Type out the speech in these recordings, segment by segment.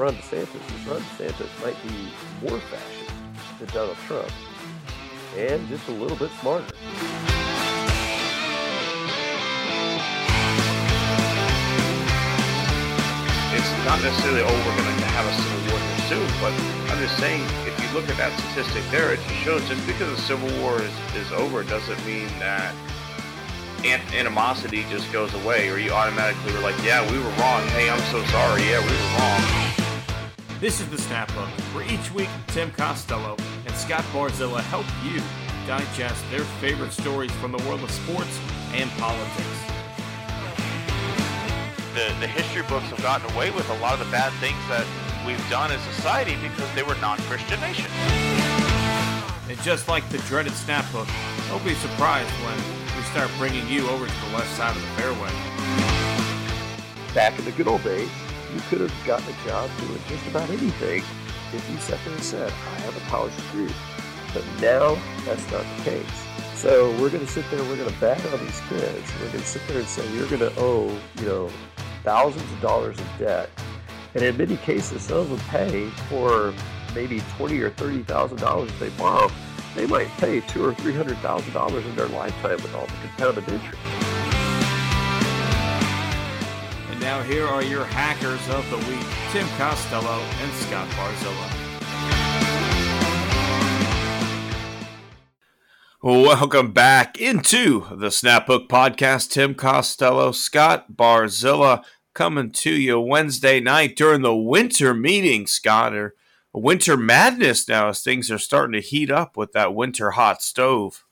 Ron DeSantis is Ron DeSantis might be more fascist than Donald Trump and just a little bit smarter. It's not necessarily, oh, we're going to have a civil war here soon, but I'm just saying, if you look at that statistic there, it just shows just because the civil war is, is over doesn't mean that animosity just goes away, or you automatically were like, yeah, we were wrong. Hey, I'm so sorry. Yeah, we were wrong. This is the Snap Snapbook, where each week Tim Costello and Scott Barzilla help you digest their favorite stories from the world of sports and politics. The, the history books have gotten away with a lot of the bad things that we've done as society because they were non-Christian nations. And just like the dreaded snap Snapbook, don't be surprised when we start bringing you over to the left side of the fairway. Back in the good old days, you could have gotten a job doing just about anything if you sat there and said, I have a college degree. But now that's not the case. So we're going to sit there, we're going to bat on these kids. We're going to sit there and say, you're going to owe, you know, thousands of dollars in debt. And in many cases, some of them pay for maybe twenty or thirty thousand dollars they borrow. They might pay two or three hundred thousand dollars in their lifetime with all the compounded interest. And now here are your hackers of the week, Tim Costello and Scott Barzilla. Welcome back into the Snap Hook Podcast. Tim Costello, Scott Barzilla coming to you Wednesday night during the winter meeting, Scott, or winter madness now as things are starting to heat up with that winter hot stove.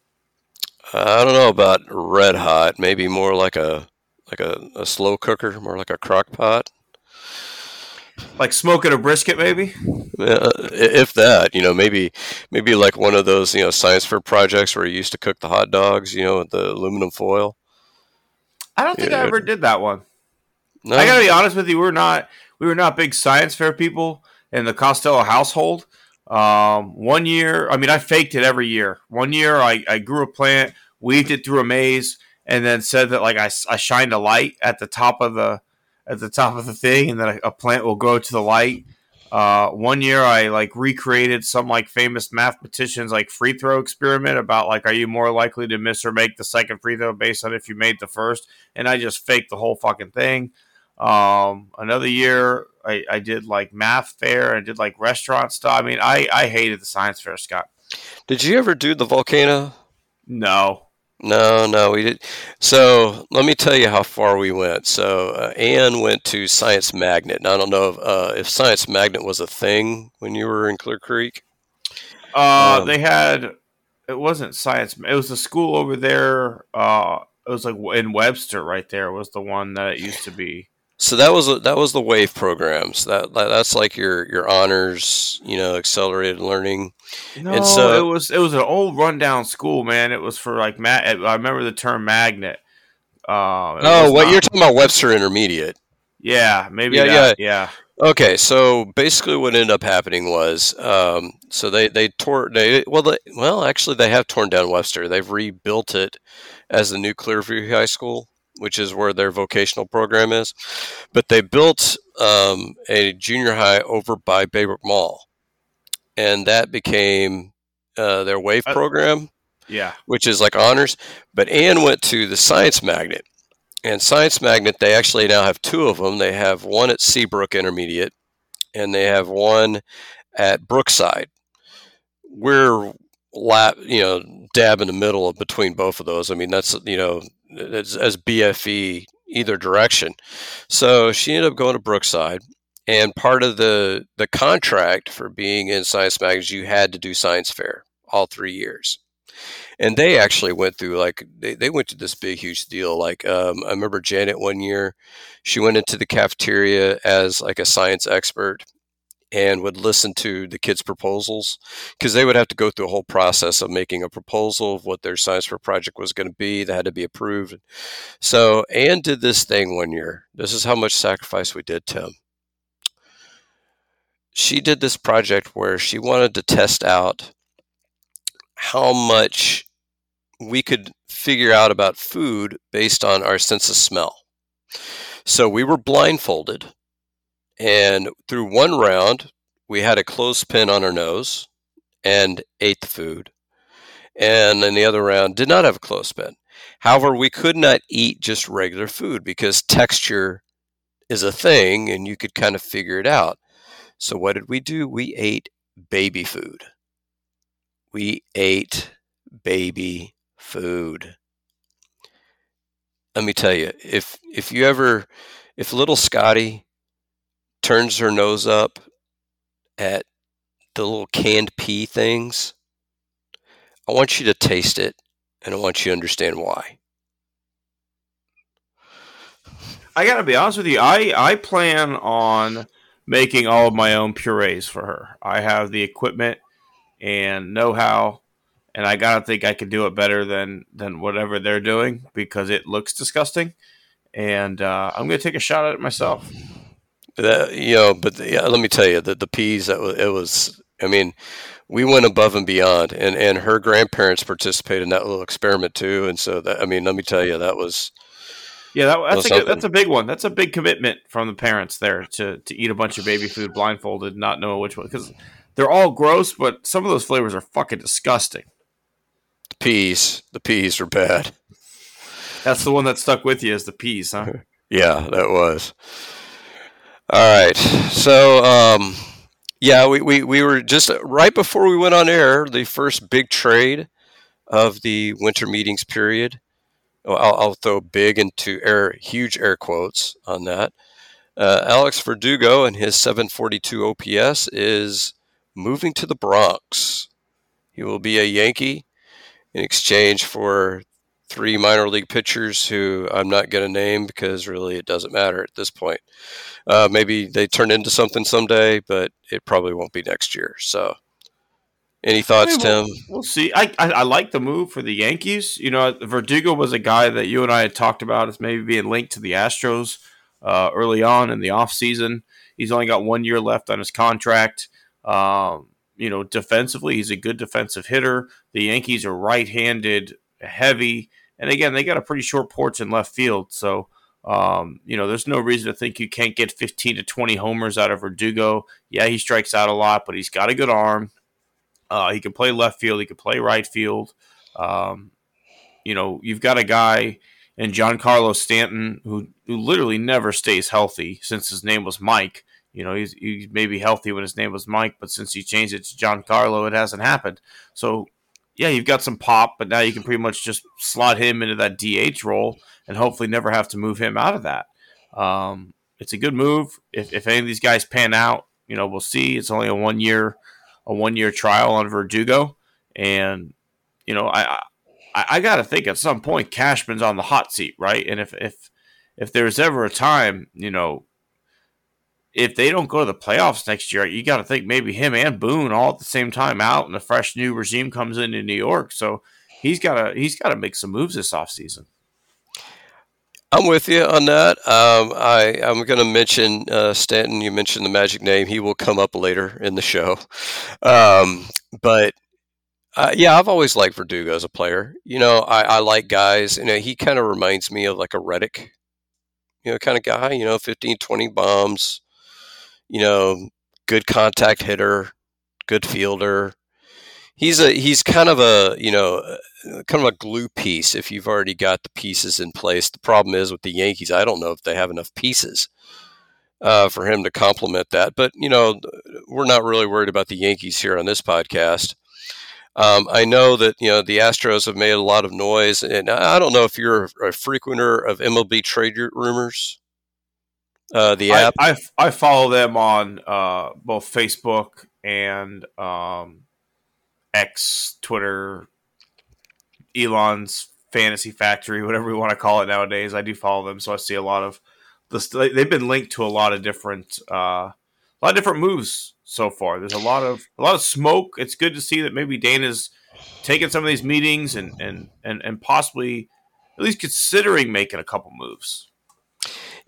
Uh, I don't know about red hot, maybe more like a like a, a slow cooker, more like a crock pot. Like smoking a brisket, maybe. Uh, if that, you know, maybe maybe like one of those, you know, science fair projects where you used to cook the hot dogs, you know, with the aluminum foil. I don't think yeah. I ever did that one. No. I gotta be honest with you, we're not we were not big science fair people in the Costello household. Um, one year, I mean, I faked it every year. One year, I, I grew a plant, weaved it through a maze, and then said that like I, I shined a light at the top of the at the top of the thing, and then a, a plant will go to the light. Uh, one year, I like recreated some like famous mathematicians like free throw experiment about like are you more likely to miss or make the second free throw based on if you made the first, and I just faked the whole fucking thing. Um, another year, I, I did like math fair. and did like restaurant stuff. I mean, I I hated the science fair, Scott. Did you ever do the volcano? No. No, no, we did. So let me tell you how far we went. So uh, Anne went to Science Magnet. Now, I don't know if, uh, if Science Magnet was a thing when you were in Clear Creek. Uh, um, they had. It wasn't science. It was a school over there. Uh, it was like in Webster, right there. Was the one that it used to be. So that was that was the WAVE programs. That, that, that's like your your honors, you know, accelerated learning. No, and so it was it was an old rundown school, man. It was for like ma- I remember the term magnet. Uh, oh, what not, you're talking about Webster Intermediate? Yeah, maybe. Yeah, that, yeah, yeah. Okay, so basically, what ended up happening was, um, so they they tore they well they, well actually they have torn down Webster. They've rebuilt it as the new Clearview High School which is where their vocational program is. But they built um, a junior high over by Baybrook Mall, and that became uh, their WAVE uh, program. Yeah, which is like honors. But Anne went to the Science Magnet, and Science Magnet they actually now have two of them. They have one at Seabrook Intermediate, and they have one at Brookside. We're lap, you know, dab in the middle of between both of those. I mean, that's you know as, as BFE either direction. So she ended up going to Brookside, and part of the the contract for being in Science Magnet, you had to do science fair all three years. And they actually went through like they, they went to this big huge deal. Like um, I remember Janet one year, she went into the cafeteria as like a science expert, and would listen to the kids' proposals because they would have to go through a whole process of making a proposal of what their science fair project was going to be that had to be approved. So Anne did this thing one year. This is how much sacrifice we did, Tim. She did this project where she wanted to test out how much we could figure out about food based on our sense of smell. So we were blindfolded and through one round, we had a clothespin on our nose and ate the food. And in the other round, did not have a clothespin. However, we could not eat just regular food because texture is a thing and you could kind of figure it out. So, what did we do? We ate baby food. We ate baby food. Let me tell you, if if you ever if little Scotty turns her nose up at the little canned pea things, I want you to taste it and I want you to understand why. I got to be honest with you. I, I plan on making all of my own purees for her. I have the equipment and know how, and I got to think I can do it better than, than whatever they're doing because it looks disgusting. And uh, I'm to take a shot at it myself. That, you know, but yeah, let me tell you that the peas that was, it was. I mean, we went above and beyond, and and her grandparents participated in that little experiment too. And so that I mean, let me tell you, that was. Yeah, that, that's a that's a big one. That's a big commitment from the parents there to to eat a bunch of baby food blindfolded, not knowing which one because they're all gross, but some of those flavors are fucking disgusting. The peas, the peas are bad. That's the one that stuck with you is the peas, huh? yeah, that was. All right. So, um, yeah, we, we, we were just right before we went on air, the first big trade of the winter meetings period. I'll, I'll throw big into air, huge air quotes on that. Uh, Alex Verdugo and his 742 OPS is moving to the Bronx. He will be a Yankee in exchange for three minor league pitchers who I'm not going to name because really it doesn't matter at this point. Uh, maybe they turn into something someday, but it probably won't be next year. So, any thoughts, I mean, Tim? We'll, we'll see. I, I, I like the move for the Yankees. You know, Verdugo was a guy that you and I had talked about as maybe being linked to the Astros uh, early on in the offseason. He's only got one year left on his contract. Um, you know, defensively, he's a good defensive hitter. The Yankees are right-handed heavy. And again, they got a pretty short porch in left field. So, um, you know, there's no reason to think you can't get 15 to 20 homers out of Verdugo. Yeah, he strikes out a lot, but he's got a good arm. Uh, he can play left field. He can play right field. Um, you know, you've got a guy in Giancarlo Stanton who, who literally never stays healthy since his name was Mike. You know, he's, he's maybe healthy when his name was Mike, but since he changed it to Giancarlo, it hasn't happened. So yeah, you've got some pop, but now you can pretty much just slot him into that DH role and hopefully never have to move him out of that. Um, it's a good move. If, if any of these guys pan out, you know, we'll see. It's only a one year a one year trial on Verdugo, and you know, I I, I got to think at some point Cashman's on the hot seat, right? And if if if there's ever a time, you know, if they don't go to the playoffs next year, you got to think maybe him and Boone all at the same time out, and a fresh new regime comes into New York. So he's got to he's got to make some moves this offseason. I'm with you on that. Um, I I'm going to mention uh, Stanton. You mentioned the magic name. He will come up later in the show. Um, but uh, yeah, I've always liked Verdugo as a player. You know, I, I like guys. You know, he kind of reminds me of like a Reddick, you know, kind of guy. You know, 15, 20 bombs you know, good contact hitter, good fielder. He's a he's kind of a you know uh, kind of a glue piece if you've already got the pieces in place. The problem is with the Yankees, I don't know if they have enough pieces uh, for him to complement that. But you know, we're not really worried about the Yankees here on this podcast. Um, I know that you know the Astros have made a lot of noise, and I don't know if you're a frequenter of MLB trade rumors. Uh, the app. I, I, I follow them on uh, both Facebook and um, X, Twitter, Elon's Fantasy Factory, whatever we want to call it nowadays. I do follow them, so I see a lot of this. They've been linked to a lot of different, uh, a lot of different moves so far. There's a lot of a lot of smoke. It's good to see that maybe Dana's taking some of these meetings and and and, and possibly at least considering making a couple moves.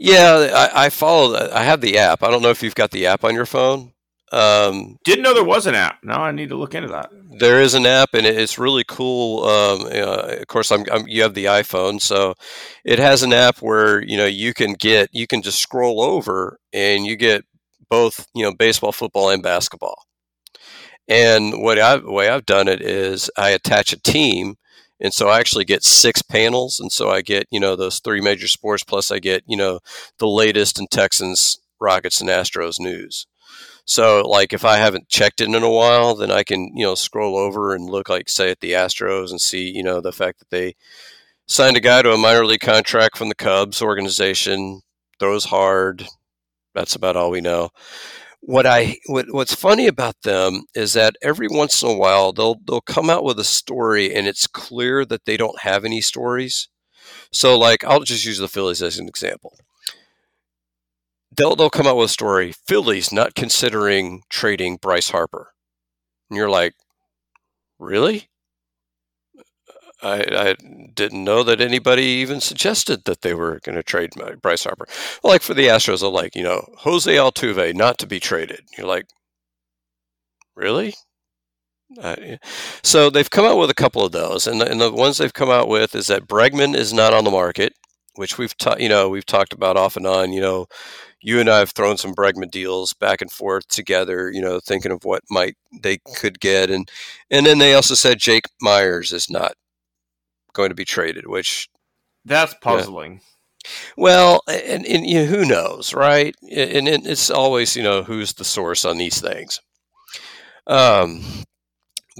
Yeah, I, I follow. I have the app. I don't know if you've got the app on your phone. Um, Didn't know there was an app. Now I need to look into that. There is an app, and it's really cool. Um, uh, of course, I'm, I'm, you have the iPhone, so it has an app where you know you can get you can just scroll over and you get both you know baseball, football, and basketball. And what I the way I've done it is I attach a team, and so I actually get six panels, and so I get you know those three major sports plus I get you know the latest in Texans, Rockets, and Astros news. So like if I haven't checked it in a while, then I can you know scroll over and look like say at the Astros and see you know the fact that they signed a guy to a minor league contract from the Cubs organization, throws hard. That's about all we know what I what, what's funny about them is that every once in a while they'll they'll come out with a story and it's clear that they don't have any stories. So like I'll just use the Phillies as an example. They'll they'll come out with a story. Phillies not considering trading Bryce Harper. And you're like, really? I, I, didn't know that anybody even suggested that they were going to trade Bryce Harper. like for the Astros, are like, you know, Jose Altuve not to be traded. You're like, really? Uh, so they've come out with a couple of those, and the, and the ones they've come out with is that Bregman is not on the market, which we've ta- you know we've talked about off and on. You know, you and I have thrown some Bregman deals back and forth together. You know, thinking of what might they could get, and and then they also said Jake Meyers is not going to be traded, which that's puzzling. Yeah. Well, and, and you know, who knows, right? And, and, it's always you know who's the source on these things. Um,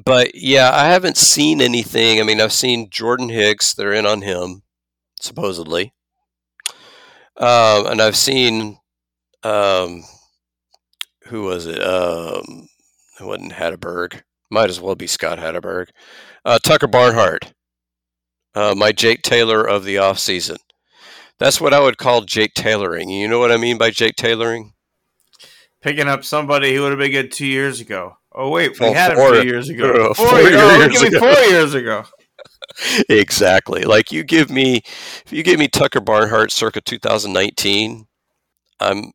but yeah, I haven't seen anything. I mean, I've seen Jordan Hicks; they're in on him, supposedly. Um, and I've seen, um, who was it? Um, it wasn't Hatteberg. Might as well be Scott Hatteberg. Uh, Tucker Barnhart uh, my Jake Taylor of the off season. That's what I would call Jake tailoring. You know what I mean by Jake tailoring? Picking up somebody who would have been good two years ago. Oh wait, we had four, him two years ago. Uh, four, four, years, oh, years ago. four years ago. exactly. Like you give me, if you give me Tucker Barnhart circa 2019, I'm,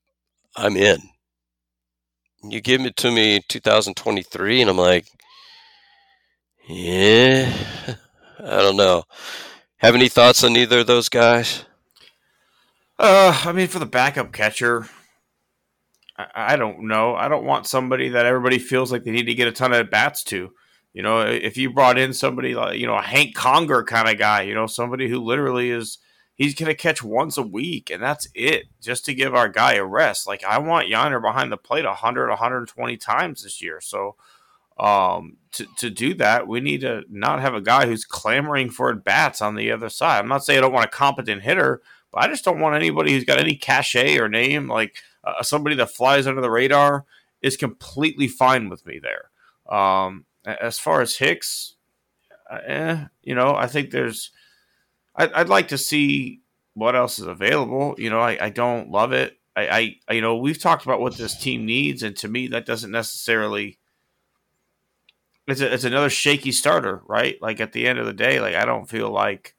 I'm in. You give it to me 2023, and I'm like, yeah, I don't know. Have any thoughts on either of those guys? Uh, I mean, for the backup catcher, I, I don't know. I don't want somebody that everybody feels like they need to get a ton of bats to. You know, if you brought in somebody like you know a Hank Conger kind of guy, you know, somebody who literally is he's going to catch once a week and that's it just to give our guy a rest. Like I want Yainer behind the plate 100 120 times this year. So um, to, to do that, we need to not have a guy who's clamoring for at bats on the other side. I'm not saying I don't want a competent hitter, but I just don't want anybody who's got any cachet or name, like uh, somebody that flies under the radar, is completely fine with me there. Um, as far as Hicks, uh, eh, you know, I think there's, I, I'd, like to see what else is available. You know, I, I don't love it. I, I, you know, we've talked about what this team needs, and to me, that doesn't necessarily it's a, it's another shaky starter, right? Like at the end of the day, like I don't feel like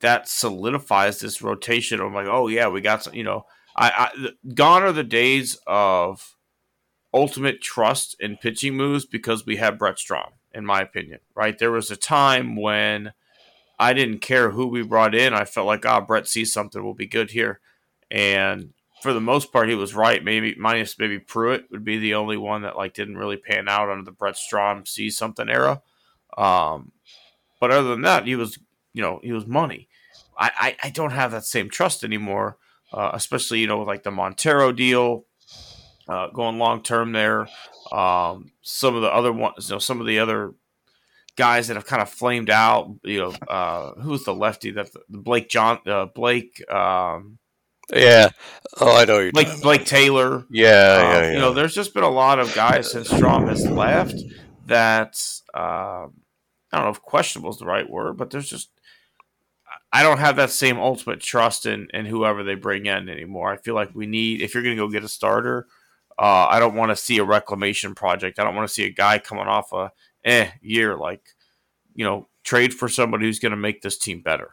that solidifies this rotation. I'm like, oh yeah, we got some. You know, I, I gone are the days of ultimate trust in pitching moves because we have Brent Strom, in my opinion. Right? There was a time when I didn't care who we brought in. I felt like, ah, oh, Brett sees something, will be good here. And for the most part, he was right. Maybe minus maybe Pruitt would be the only one that like didn't really pan out under the Brent Strom see something era. Um, but other than that, he was you know he was money. I, I, I don't have that same trust anymore, uh, especially you know with like the Montero deal uh, going long term there. Um, some of the other ones, you know, some of the other guys that have kind of flamed out. You know, uh, who's the lefty that the, Blake John uh, Blake. Um, yeah. Oh, I know you're like Blake Taylor. Yeah, yeah, yeah, You know, there's just been a lot of guys since Strom has left that uh, I don't know if questionable is the right word, but there's just I don't have that same ultimate trust in in whoever they bring in anymore. I feel like we need if you're going to go get a starter, uh, I don't want to see a reclamation project. I don't want to see a guy coming off a eh year like you know trade for somebody who's going to make this team better.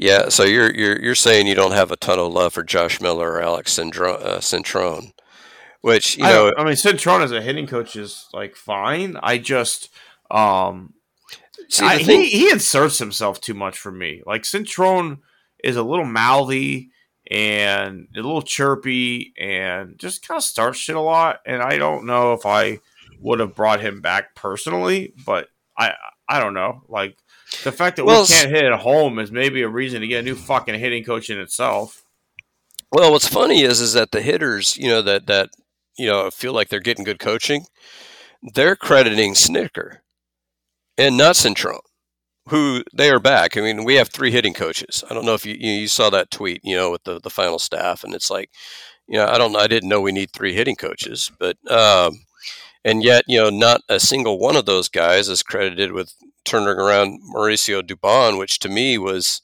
Yeah, so you're you're you're saying you don't have a ton of love for Josh Miller or Alex Cintron, uh, which you know. I, I mean, Cintron as a hitting coach is like fine. I just um, See, I, thing- he he inserts himself too much for me. Like Cintron is a little mouthy and a little chirpy and just kind of starts shit a lot. And I don't know if I would have brought him back personally, but I I don't know. Like the fact that well, we can't hit at home is maybe a reason to get a new fucking hitting coach in itself. Well, what's funny is is that the hitters, you know, that that you know feel like they're getting good coaching, they're crediting Snitker and not Cintron, who they are back. I mean, we have three hitting coaches. I don't know if you you saw that tweet, you know, with the the final staff, and it's like, you know, I don't I didn't know we need three hitting coaches, but um, and yet, you know, not a single one of those guys is credited with turning around Mauricio Dubon, which to me was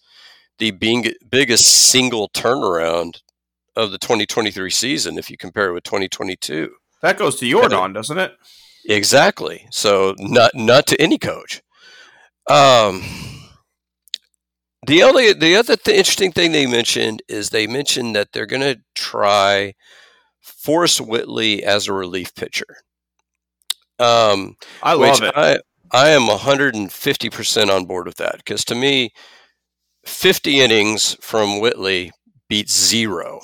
the being, biggest single turnaround of the 2023 season if you compare it with 2022. That goes to Yordan, doesn't it? Exactly. So not not to any coach. Um, the only the other th- interesting thing they mentioned is they mentioned that they're going to try Forrest Whitley as a relief pitcher. Um, I love it. I, I am 150% on board with that because to me, 50 innings from Whitley beats zero.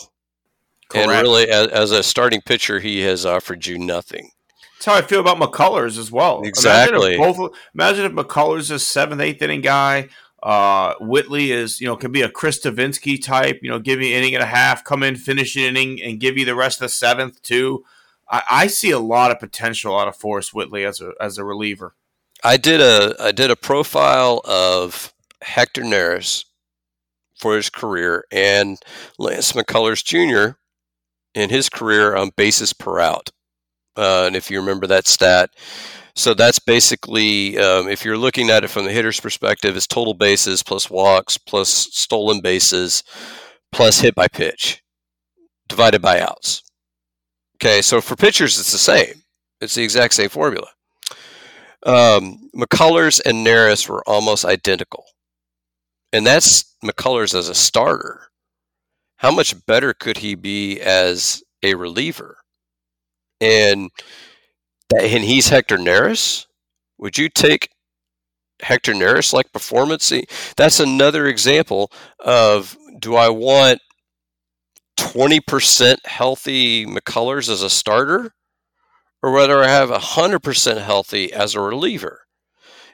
Correct. And really, as, as, a starting pitcher, he has offered you nothing. That's how I feel about McCullers as well. Exactly. Imagine if, both, imagine if McCullers is a seventh, eighth inning guy. Uh, Whitley is, you know, can be a Chris Devenski type, you know, give you an inning and a half, come in, finish an inning, and give you the rest of the seventh, too. I, I see a lot of potential out of Forrest Whitley as a as a reliever. I did a I did a profile of Hector Neris for his career and Lance McCullers Jr. in his career on bases per out. Uh, and if you remember that stat, so that's basically um, if you're looking at it from the hitter's perspective, it's total bases plus walks plus stolen bases plus hit by pitch divided by outs. Okay, so for pitchers, it's the same. It's the exact same formula. Um, McCullers and Neris were almost identical. And that's McCullers as a starter. How much better could he be as a reliever? And and he's Hector Neris. Would you take Hector Neris like performance? That's another example of do I want 20% healthy McCullers as a starter or whether I have 100% healthy as a reliever.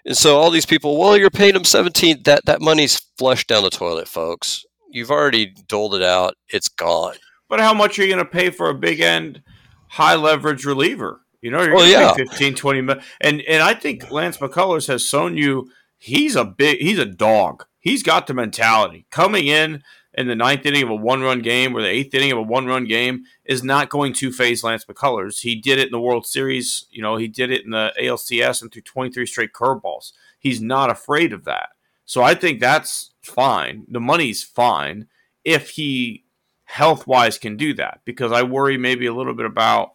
And so all these people, well, you're paying them 17, that, that money's flushed down the toilet, folks. You've already doled it out. It's gone. But how much are you going to pay for a big end, high leverage reliever? You know, you're well, going to yeah. pay 15, 20 million. And, and I think Lance McCullers has shown you he's a big, he's a dog. He's got the mentality coming in in the ninth inning of a one run game or the eighth inning of a one run game is not going to phase Lance McCullers. He did it in the World Series. You know, he did it in the ALCS and through 23 straight curveballs. He's not afraid of that. So I think that's fine. The money's fine if he health wise can do that because I worry maybe a little bit about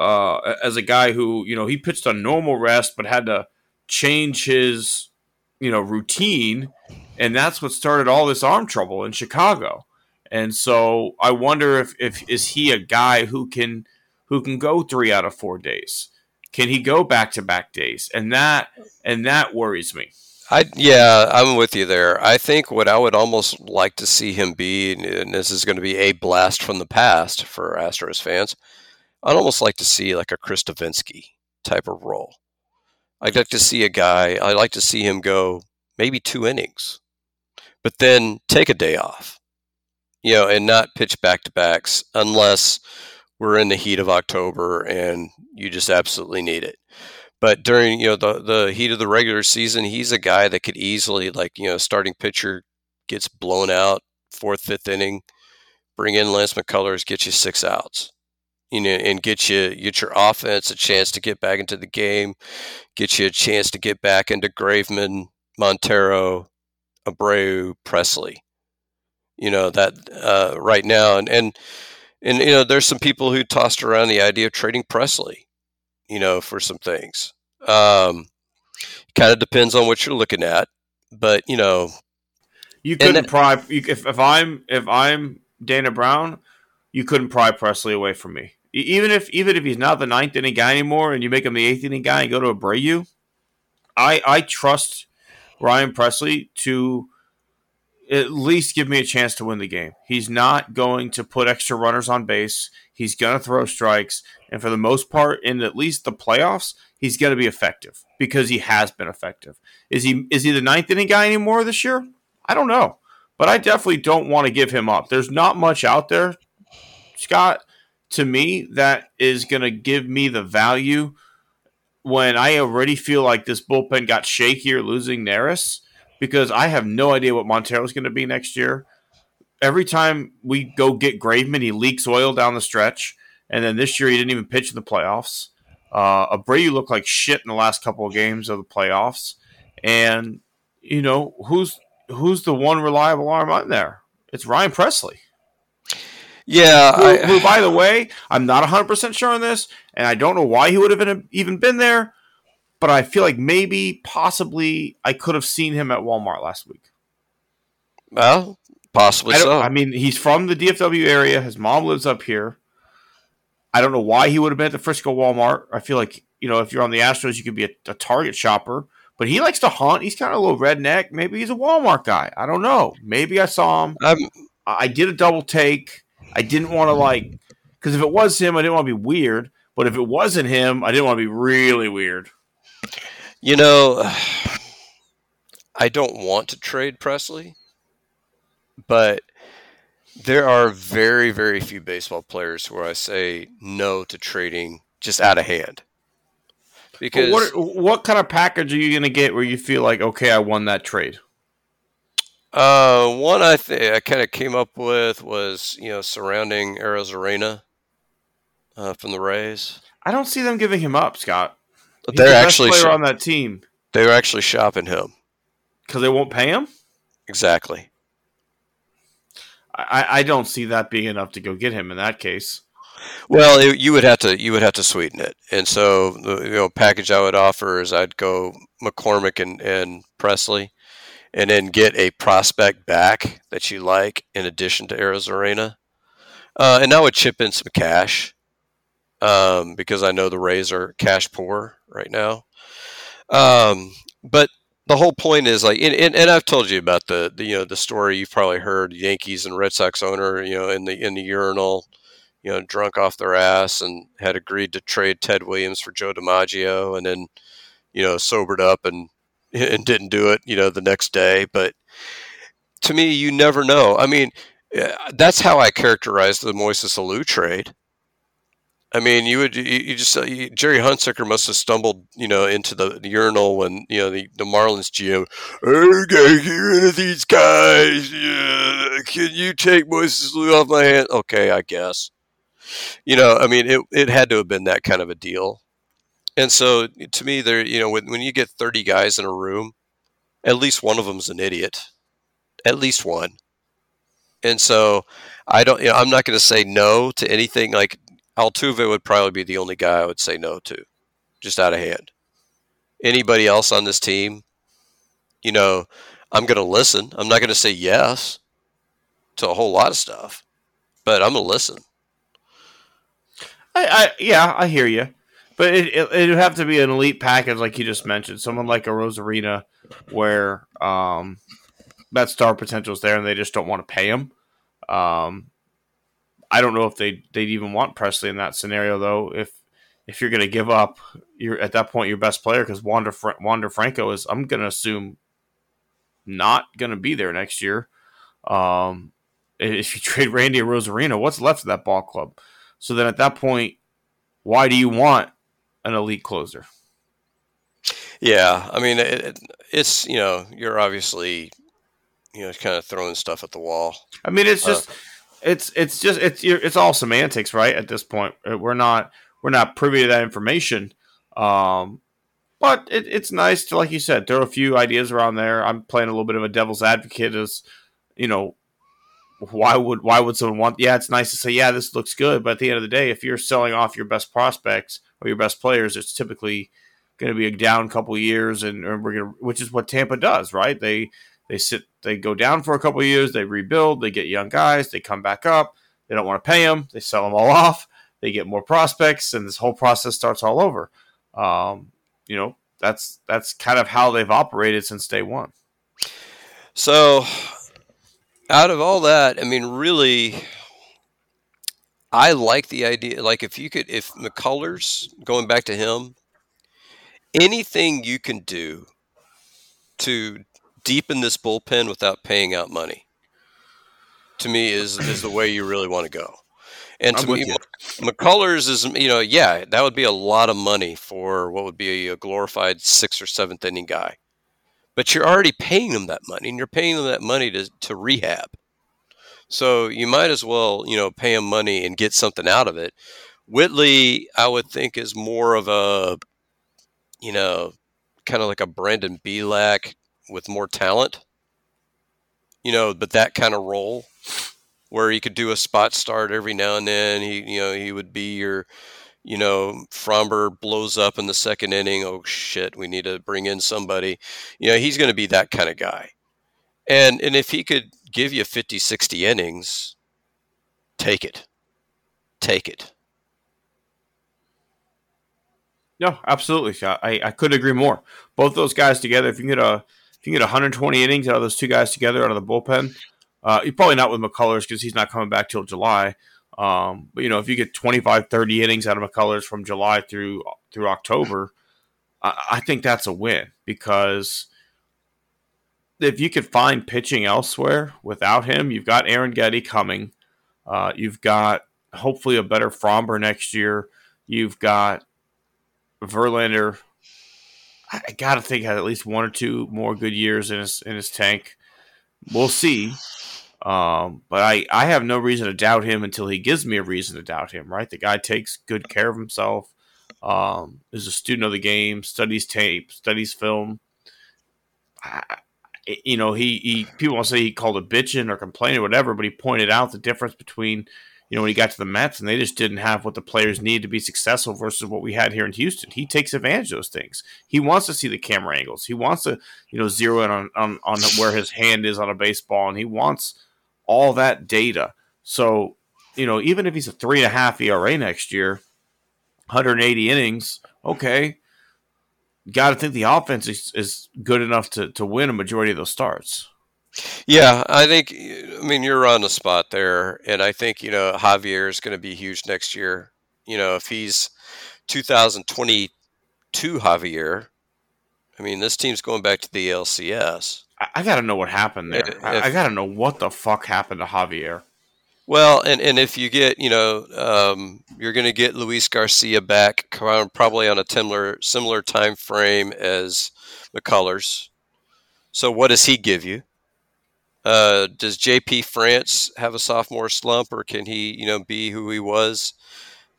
uh, as a guy who, you know, he pitched on normal rest but had to change his, you know, routine and that's what started all this arm trouble in Chicago. And so I wonder if, if is he a guy who can who can go three out of four days? Can he go back to back days? And that and that worries me. I yeah, I'm with you there. I think what I would almost like to see him be, and this is going to be a blast from the past for Astros fans. I'd almost like to see like a Chris Devenski type of role. I'd like to see a guy. I'd like to see him go maybe two innings but then take a day off, you know, and not pitch back to backs unless we're in the heat of October and you just absolutely need it. But during you know the the heat of the regular season, he's a guy that could easily like you know starting pitcher gets blown out fourth fifth inning, bring in Lance McCullers, get you six outs you know, and get you get your offense a chance to get back into the game, get you a chance to get back into Graveman, Montero, Abreu, Pressly. You know that uh, right now, and and and you know there's some people who tossed around the idea of trading Pressly, you know, for some things. Um, kind of depends on what you're looking at, but you know, you couldn't pry if if I'm if I'm Dana Brown, you couldn't pry Pressly away from me. Even if even if he's not the ninth inning guy anymore, and you make him the eighth inning guy and go to Abreu, I I trust Ryan Pressly to at least give me a chance to win the game. He's not going to put extra runners on base. He's going to throw strikes. And for the most part, in at least the playoffs, he's going to be effective because he has been effective. Is he is he the ninth inning guy anymore this year? I don't know. But I definitely don't want to give him up. There's not much out there, Scott, to me, that is going to give me the value when I already feel like this bullpen got shakier losing Neris because I have no idea what Montero is going to be next year. Every time we go get Graveman, he leaks oil down the stretch, and then this year he didn't even pitch in the playoffs. Uh, Abreu looked like shit in the last couple of games of the playoffs, and you know who's who's the one reliable arm on there? It's Ryan Pressly. Yeah, who, I, who, by the way, I'm not 100 percent sure on this, and I don't know why he would have been, even been there but I feel like maybe, possibly, I could have seen him at Walmart last week. Well, possibly I so. I mean, he's from the DFW area. His mom lives up here. I don't know why he would have been at the Frisco Walmart. I feel like you know, if you're on the Astros, you could be a, a Target shopper. But he likes to hunt. He's kind of a little redneck. Maybe he's a Walmart guy. I don't know. Maybe I saw him. I'm, I did a double take. I didn't want to mm-hmm. like because if it was him, I didn't want to be weird. But if it wasn't him, I didn't want to be really weird. You know, I don't want to trade Pressly, but there are very, very few baseball players where I say no to trading just out of hand. Because what what kind of package are you going to get where you feel like okay, I won that trade? Uh, one I think I kind of came up with was you know surrounding Arozarena uh, from the Rays. I don't see them giving him up, Scott. He's they're the actually player on that team. They're actually shopping him because they won't pay him. Exactly. I, I don't see that being enough to go get him in that case. Well, it, you would have to you would have to sweeten it, and so the you know package I would offer is I'd go McCormick and, and Pressly, and then get a prospect back that you like in addition to Arozarena, uh, and I would chip in some cash um, because I know the Rays are cash poor right now. Um, but the whole point is like, and, and, and, I've told you about the, the, you know, the story you've probably heard Yankees and Red Sox owner, you know, in the, in the urinal, you know, drunk off their ass and had agreed to trade Ted Williams for Joe DiMaggio and then, you know, sobered up and, and didn't do it, you know, the next day. But to me, you never know. I mean, that's how I characterize the Moises Alou trade. I mean, you would you, just you, Gerry Hunsicker must have stumbled, you know, into the, the urinal when you know the, the Marlins GM. Gotta get rid of these guys. Yeah. Can you take Moises Alou off my hand? Okay, I guess. You know, I mean, it it had to have been that kind of a deal. And so, to me, there, you know, when when you get thirty guys in a room, at least one of them's an idiot. At least one. And so, I don't. You know, I'm not going to say no to anything like Altuve would probably be the only guy I would say no to, just out of hand. Anybody else on this team, you know, I'm going to listen. I'm not going to say yes to a whole lot of stuff, but I'm going to listen. I, I, yeah, I hear you, but it, it would have to be an elite package, like you just mentioned, someone like Arozarena, where um, that star potential is there, and they just don't want to pay him. Um, I don't know if they they'd even want Pressly in that scenario though. If if you're going to give up, you're at that point your best player because Wander Wander Franco is I'm going to assume not going to be there next year. Um, if you trade Randy Arozarena, what's left of that ball club? So then at that point, why do you want an elite closer? Yeah, I mean it, it's you know you're obviously you know kind of throwing stuff at the wall. I mean it's just. Uh, it's it's just it's it's all semantics, right? At this point, uh, we're not we're not privy to that information. Um, but it, it's nice to, like you said, throw a few ideas around there. I'm playing a little bit of a devil's advocate, as you know, why would why would someone want? Yeah, it's nice to say, yeah, this looks good, but at the end of the day, if you're selling off your best prospects or your best players, it's typically going to be a down couple years, and, we're going which is what Tampa does, right? They they sit, they go down for a couple years, they rebuild, they get young guys, they come back up. They don't want to pay them, they sell them all off, they get more prospects, and this whole process starts all over. Um, you know, that's that's kind of how they've operated since day one. So, out of all that, I mean, really, I like the idea. Like, if you could, if McCullers, going back to him, anything you can do to deepen this bullpen without paying out money, to me, is is the way you really want to go. And to me, McCullers is, you know, yeah, that would be a lot of money for what would be a glorified sixth or seventh inning guy. But you're already paying them that money, and you're paying them that money to, to rehab. So you might as well, you know, pay them money and get something out of it. Whitley, I would think, is more of a, you know, kind of like a Brandon Bielak with more talent. You know, but that kind of role where he could do a spot start every now and then. He, you know, he would be your, you know, Framber blows up in the second inning. Oh shit, we need to bring in somebody. You know, he's going to be that kind of guy. And and if he could give you 50, 60 innings, take it. Take it. No, absolutely. I, I couldn't agree more. Both those guys together, if you get a if you get 120 innings out of those two guys together out of the bullpen, uh, probably not with McCullers because he's not coming back till July. Um, but you know, if you get 25, 30 innings out of McCullers from July through through October, I, I think that's a win because if you could find pitching elsewhere without him, you've got Arrighetti coming. Uh, you've got hopefully a better Framber next year. You've got Verlander. I got to think had at least one or two more good years in his in his tank. We'll see. Um, but I, I have no reason to doubt him until he gives me a reason to doubt him, right? The guy takes good care of himself, um, is a student of the game, studies tape, studies film. I, you know, he, he people will say he called a bitching or complaining or whatever, but he pointed out the difference between, you know, when he got to the Mets and they just didn't have what the players need to be successful versus what we had here in Houston. He takes advantage of those things. He wants to see the camera angles. He wants to, you know, zero in on, on, on where his hand is on a baseball and he wants – all that data. So, you know, even if he's a three and a half ERA next year, 180 innings, okay. Got to think the offense is, is good enough to, to win a majority of those starts. Yeah, I think, I mean, you're on the spot there. And I think, you know, Javier is going to be huge next year. You know, if he's 2022 Javier, I mean, this team's going back to the LCS. I, I got to know what happened there. If, I, I got to know what the fuck happened to Javier. Well, and, and if you get, you know, um, you're going to get Luis Garcia back probably on a similar similar time frame as McCullers. So what does he give you? Uh, does JP France have a sophomore slump, or can he, you know, be who he was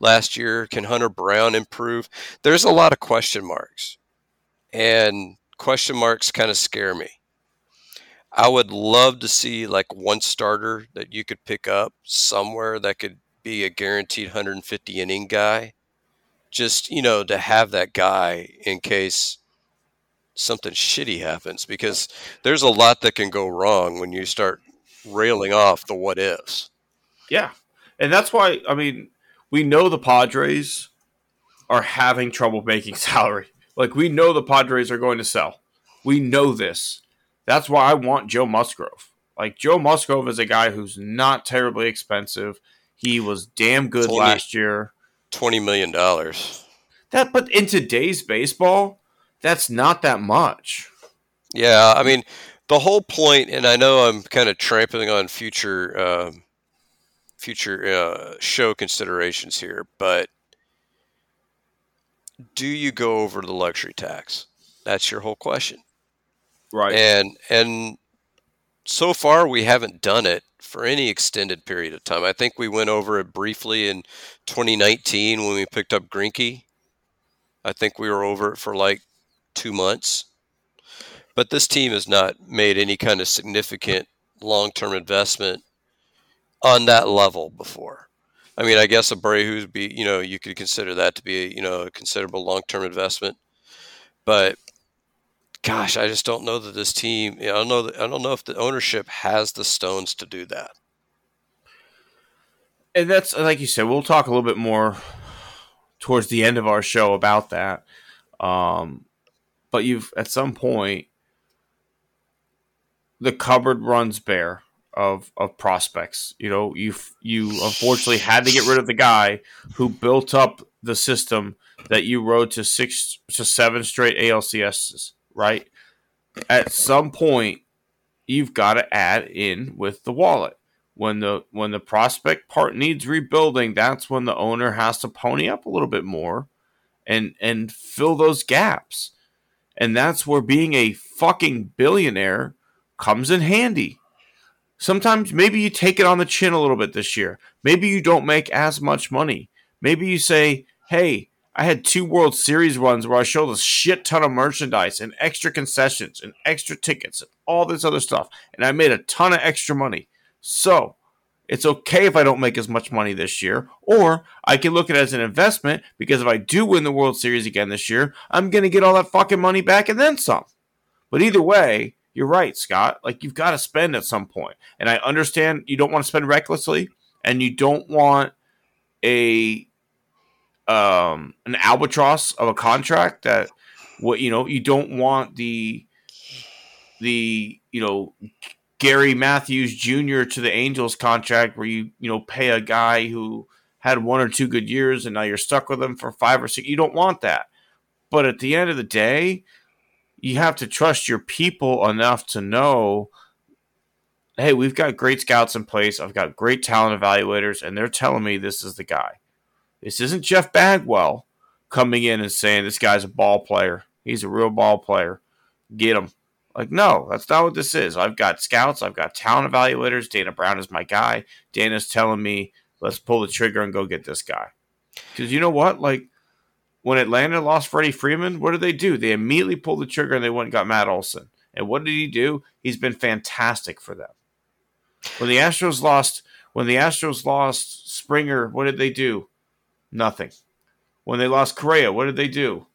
last year? Can Hunter Brown improve? There's a lot of question marks, and question marks kind of scare me. I would love to see like one starter that you could pick up somewhere that could be a guaranteed 150 inning guy. Just, you know, to have that guy in case something shitty happens because there's a lot that can go wrong when you start railing off the what ifs. Yeah. And that's why, I mean, we know the Padres are having trouble making salary. Like, we know the Padres are going to sell. We know this. That's why I want Joe Musgrove. Like Joe Musgrove is a guy who's not terribly expensive. He was damn good last year. Twenty million dollars. That, but in today's baseball, that's not that much. Yeah, I mean, the whole point, and I know I'm kind of trampling on future, uh, future uh, show considerations here, but do you go over the luxury tax? That's your whole question. Right. And and so far we haven't done it for any extended period of time. I think we went over it briefly in 2019 when we picked up Greinke. I think we were over it for like two months. But this team has not made any kind of significant long-term investment on that level before. I mean, I guess Abreu's be, you know, you could consider that to be, you know, a considerable long-term investment. But gosh, I just don't know that this team. You know, I don't know. That, I don't know if the ownership has the stones to do that. And that's like you said. We'll talk a little bit more towards the end of our show about that. Um, but you've at some point the cupboard runs bare. of of prospects. You know, you you unfortunately had to get rid of the guy who built up the system that you rode to six to seven straight ALCSs, right? At some point, you've got to add in with the wallet. When the when the prospect part needs rebuilding, that's when the owner has to pony up a little bit more and and fill those gaps. And that's where being a fucking billionaire comes in handy. Sometimes maybe you take it on the chin a little bit this year. Maybe you don't make as much money. Maybe you say, hey, I had two World Series runs where I showed a shit ton of merchandise and extra concessions and extra tickets and all this other stuff. And I made a ton of extra money. So it's okay if I don't make as much money this year. Or I can look at it as an investment because if I do win the World Series again this year, I'm going to get all that fucking money back and then some. But either way, you're right, Scott. Like you've got to spend at some point. And I understand you don't want to spend recklessly and you don't want a um an albatross of a contract that what you know, you don't want the the you know Gary Matthews Jr. to the Angels contract where you you know pay a guy who had one or two good years and now you're stuck with him for five or six. You don't want that. But at the end of the day, you have to trust your people enough to know hey, we've got great scouts in place. I've got great talent evaluators, and they're telling me this is the guy. This isn't Jeff Bagwell coming in and saying this guy's a ball player. He's a real ball player. Get him. Like, no, that's not what this is. I've got scouts, I've got talent evaluators. Dana Brown is my guy. Dana's telling me, let's pull the trigger and go get this guy. Because you know what? Like, when Atlanta lost Freddie Freeman, what did they do? They immediately pulled the trigger and they went and got Matt Olson. And what did he do? He's been fantastic for them. When the Astros lost, when the Astros lost Springer, what did they do? Nothing. When they lost Correa, what did they do?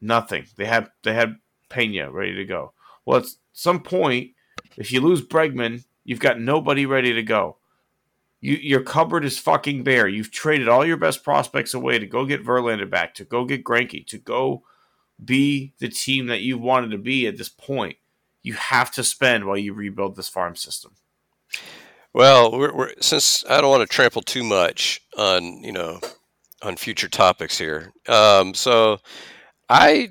Nothing. They had they had Pena ready to go. Well, at some point, if you lose Bregman, you've got nobody ready to go. You, your cupboard is fucking bare. You've traded all your best prospects away to go get Verlander back, to go get Greinke, to go be the team that you wanted to be at this point. You have to spend while you rebuild this farm system. Well, we're, we're, since I don't want to trample too much on you know on future topics here, um, so I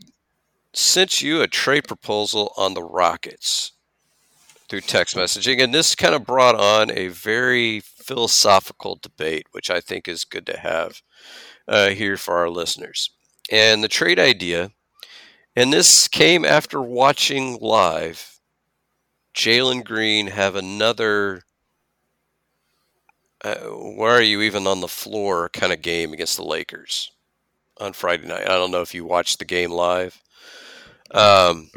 sent you a trade proposal on the Rockets through text messaging, and this kind of brought on a very philosophical debate, which I think is good to have uh, here for our listeners. And the trade idea, and this came after watching live Jalen Green have another. Uh, where are you even on the floor kind of game against the Lakers on Friday night? I don't know if you watched the game live. Um,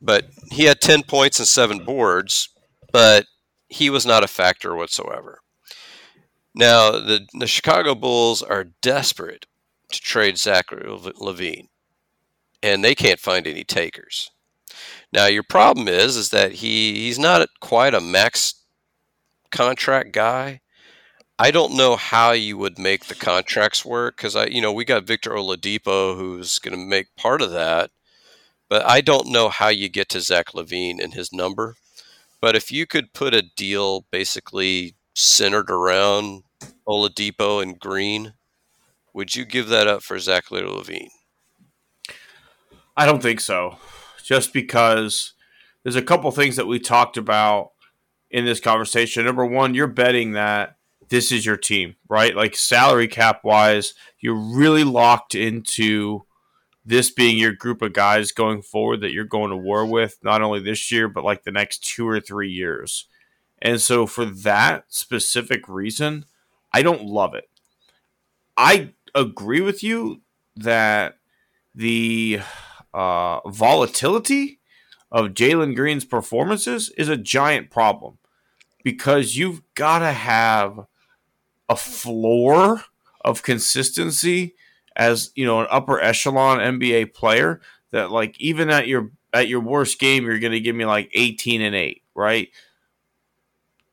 but he had 10 points and seven boards, but he was not a factor whatsoever. Now, the, the Chicago Bulls are desperate to trade Zachary LaVine, and they can't find any takers. Now, your problem is is that he, he's not quite a max contract guy. I don't know how you would make the contracts work because I, you know, we got Victor Oladipo who's going to make part of that, but I don't know how you get to Zach LaVine and his number. But if you could put a deal basically centered around Oladipo and Green, would you give that up for Zach LaVine? I don't think so. Just because there's a couple things that we talked about in this conversation. Number one, you're betting that this is your team, right? Like salary cap wise, you're really locked into this being your group of guys going forward that you're going to war with, not only this year, but like the next two or three years. And so, for that specific reason, I don't love it. I agree with you that the uh, volatility of Jalen Green's performances is a giant problem because you've got to have a floor of consistency as you know an upper echelon NBA player that like even at your at your worst game you're going to give me like 18 and 8, right?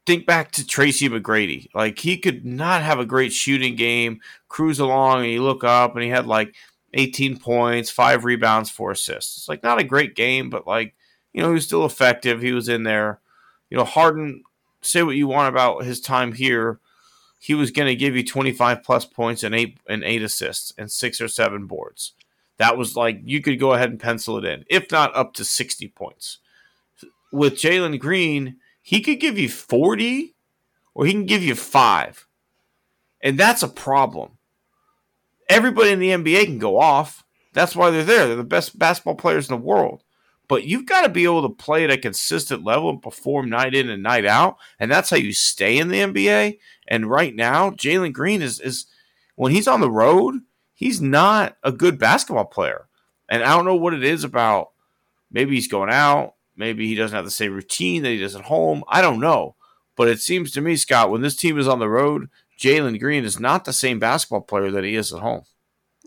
Think back to Tracy McGrady. Like he could not have a great shooting game, cruise along and you look up and he had like 18 points, 5 rebounds, 4 assists. It's like not a great game, but like, you know, he was still effective. He was in there. You know, Harden say what you want about his time here. He was going to give you 25 plus points and eight and eight assists and six or seven boards. That was like you could go ahead and pencil it in, if not up to 60 points. With Jalen Green, he could give you 40 or he can give you five. And that's a problem. Everybody in the NBA can go off. That's why they're there. They're the best basketball players in the world. But you've got to be able to play at a consistent level and perform night in and night out. And that's how you stay in the NBA. And right now, Jalen Green is, is when he's on the road, he's not a good basketball player. And I don't know what it is about maybe he's going out, maybe he doesn't have the same routine that he does at home. I don't know. But it seems to me, Scott, when this team is on the road, Jalen Green is not the same basketball player that he is at home.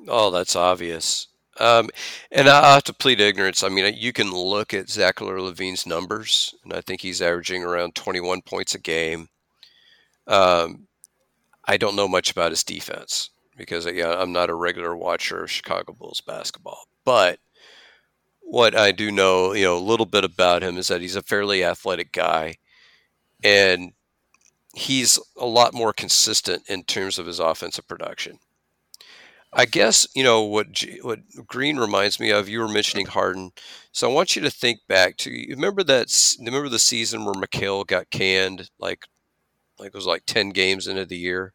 Oh, that's obvious. Um, and I have to plead ignorance. I mean, you can look at Zachary LaVine's numbers, and I think he's averaging around 21 points a game. Um, I don't know much about his defense because yeah, I'm not a regular watcher of Chicago Bulls basketball. But what I do know, you know, a little bit about him is that he's a fairly athletic guy, and he's a lot more consistent in terms of his offensive production. I guess you know what what Green reminds me of. You were mentioning Harden, so I want you to think back to remember that remember the season where McHale got canned, like like it was like ten games into the year.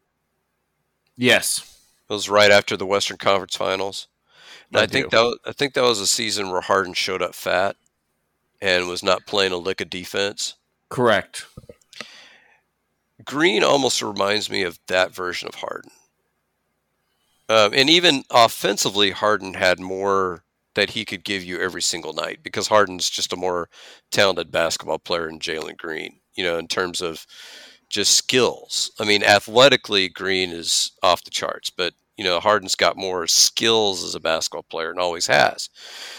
Yes, it was right after the Western Conference Finals. I, I think that I think that was a season where Harden showed up fat and was not playing a lick of defense. Correct. Green almost reminds me of that version of Harden. Um, and even offensively, Harden had more that he could give you every single night because Harden's just a more talented basketball player than Jalen Green, you know, in terms of just skills. I mean, athletically, Green is off the charts, but, you know, Harden's got more skills as a basketball player and always has.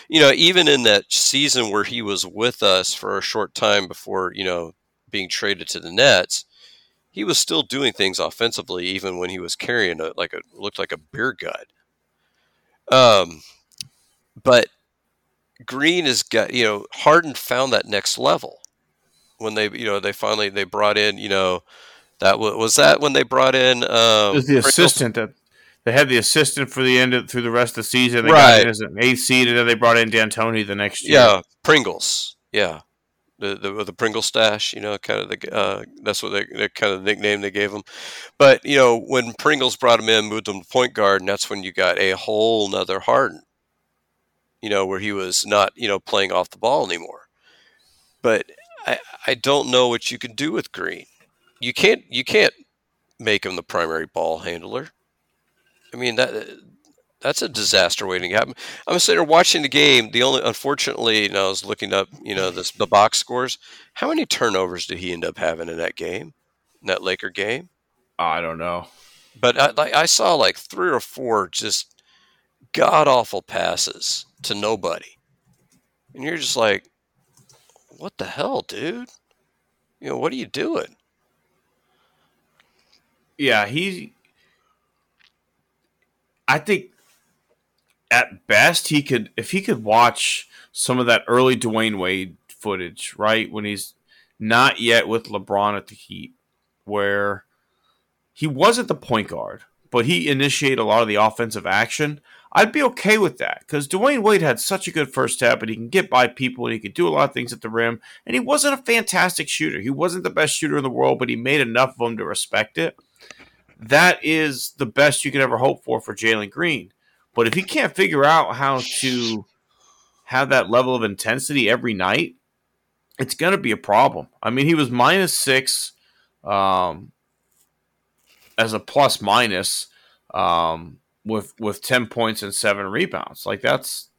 You know, even in that season where he was with us for a short time before, you know, being traded to the Nets, he was still doing things offensively even when he was carrying a like a looked like a beer gut. Um, but Green has got you know Harden found that next level when they you know they finally they brought in you know that was, was that when they brought in um, it was the assistant that they had the assistant for the end of through the rest of the season. They right. got in as an eighth seed, and then they brought in D'Antoni the next year. Yeah, Pringles. Yeah, the the, the Pringle stash, you know, kind of the uh, that's what they, the kind of nickname they gave him. But you know, when Pringles brought him in, moved him to point guard, and that's when you got a whole nother Harden. You know, where he was not you know playing off the ball anymore. But I I don't know what you can do with Green. You can't you can't make him the primary ball handler. I mean that that's a disaster waiting to happen. I'm sitting there watching the game. The only, unfortunately, you know, I was looking up, you know, this, the box scores. How many turnovers did he end up having in that game, in that Laker game? I don't know, but I, like, I saw like three or four just god awful passes to nobody, and you're just like, what the hell, dude? You know, what are you doing? Yeah, he. I think at best he could if he could watch some of that early Dwyane Wade footage, right when he's not yet with LeBron at the Heat, where he wasn't the point guard, but he initiated a lot of the offensive action. I'd be okay with that because Dwyane Wade had such a good first step, and he can get by people, and he could do a lot of things at the rim. And he wasn't a fantastic shooter. He wasn't the best shooter in the world, but he made enough of them to respect it. That is the best you could ever hope for for Jalen Green. But if he can't figure out how to have that level of intensity every night, it's going to be a problem. I mean, he was minus six um, as a plus minus um, with with ten points and seven rebounds. Like that's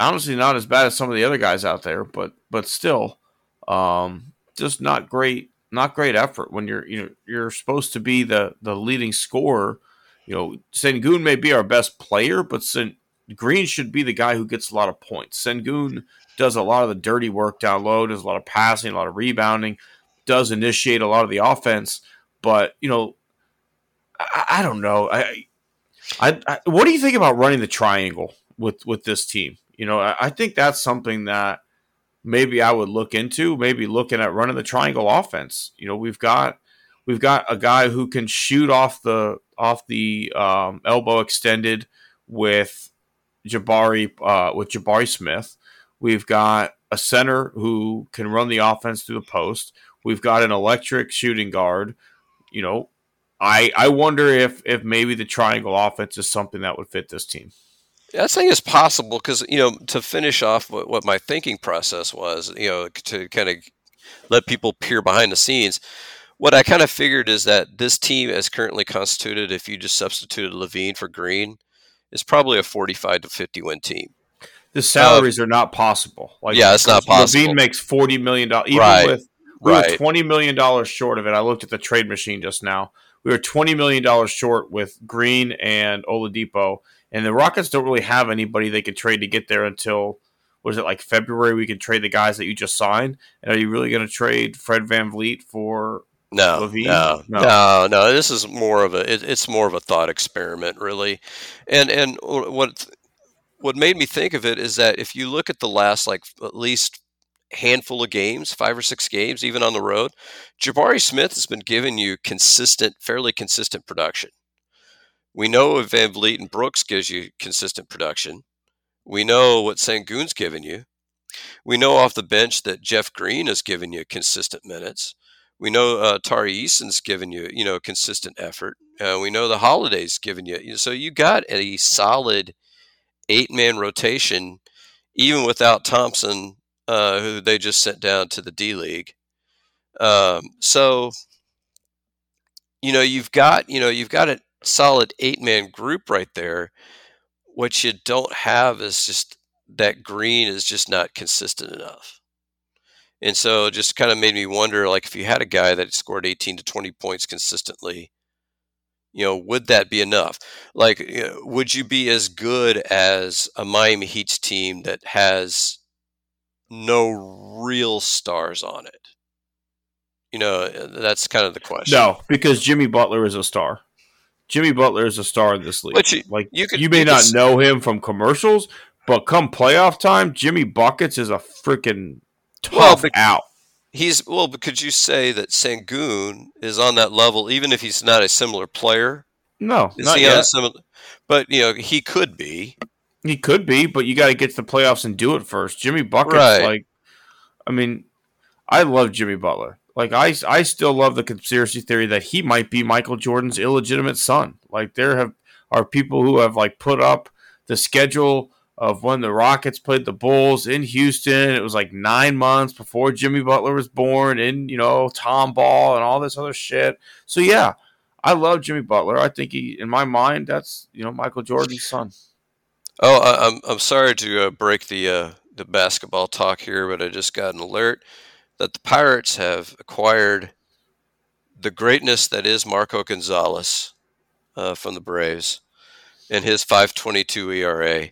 honestly not as bad as some of the other guys out there, but but still, um, just not great. Not great effort when you're you know you're supposed to be the the leading scorer you know, Sengun may be our best player, but Sen- Green should be the guy who gets a lot of points. Sengun does a lot of the dirty work down low, does a lot of passing, a lot of rebounding, does initiate a lot of the offense. But you know, I, I don't know. I, I, I, what do you think about running the triangle with with this team? You know, I, I think that's something that maybe I would look into, maybe looking at running the triangle offense. You know, we've got we've got a guy who can shoot off the off the um, elbow extended with Jabari uh, with Jabari Smith. We've got a center who can run the offense through the post. We've got an electric shooting guard. You know, I I wonder if if maybe the triangle offense is something that would fit this team. I think it's possible because you know to finish off what, what my thinking process was, you know, to kind of let people peer behind the scenes. What I kind of figured is that this team, as currently constituted, if you just substituted LaVine for Green, is probably a forty-five to fifty win team. The salaries uh, are not possible. Like, yeah, it's not possible. LaVine makes forty million dollars, even right. with we right. were twenty million dollars short of it. I looked at the trade machine just now. We were twenty million dollars short with Green and Oladipo, and the Rockets don't really have anybody they could trade to get there until was it like February? We could trade the guys that you just signed. And are you really going to trade Fred Van VanVleet for no, no, no, no, no. This is more of a it, it's more of a thought experiment, really. And and what what made me think of it is that if you look at the last like at least handful of games, five or six games, even on the road, Jabari Smith has been giving you consistent, fairly consistent production. We know if VanVleet and Brooks gives you consistent production. We know what Sengun's given you. We know off the bench that Jeff Green has given you consistent minutes. We know uh, Tari Eason's given you, you know, consistent effort. Uh, we know the Holiday's given you. So you got a solid eight-man rotation, even without Thompson, uh, who they just sent down to the D League. Um, so, you know, you've got, you know, you've got a solid eight-man group right there what you don't have is just that green is just not consistent enough. And so it just kind of made me wonder like if you had a guy that scored 18 to 20 points consistently, you know, would that be enough? Like, you know, would you be as good as a Miami Heat's team that has no real stars on it? You know, uh, that's kind of the question. No, because Jimmy Butler is a star. Jimmy Butler is a star in this league. But you, like you, could, you may you not know him from commercials, but come playoff time, Jimmy buckets is a freaking tough well, out. He's well, but could you say that Sengun is on that level, even if he's not a similar player? No, is not yet. Similar, but you know he could be. He could be, but you got to get to the playoffs and do it first. Jimmy buckets, right. like, I mean, I love Jimmy Butler. Like I, I still love the conspiracy theory that he might be Michael Jordan's illegitimate son. Like there have are people who have like put up the schedule of when the Rockets played the Bulls in Houston. It was like nine months before Jimmy Butler was born, and you know Tom Ball and all this other shit. So yeah, I love Jimmy Butler. I think he, in my mind, that's you know Michael Jordan's son. Oh, I'm I'm sorry to uh, break the uh, the basketball talk here, but I just got an alert that the Pirates have acquired the greatness that is Marco Gonzalez uh, from the Braves and his 5.22 ERA.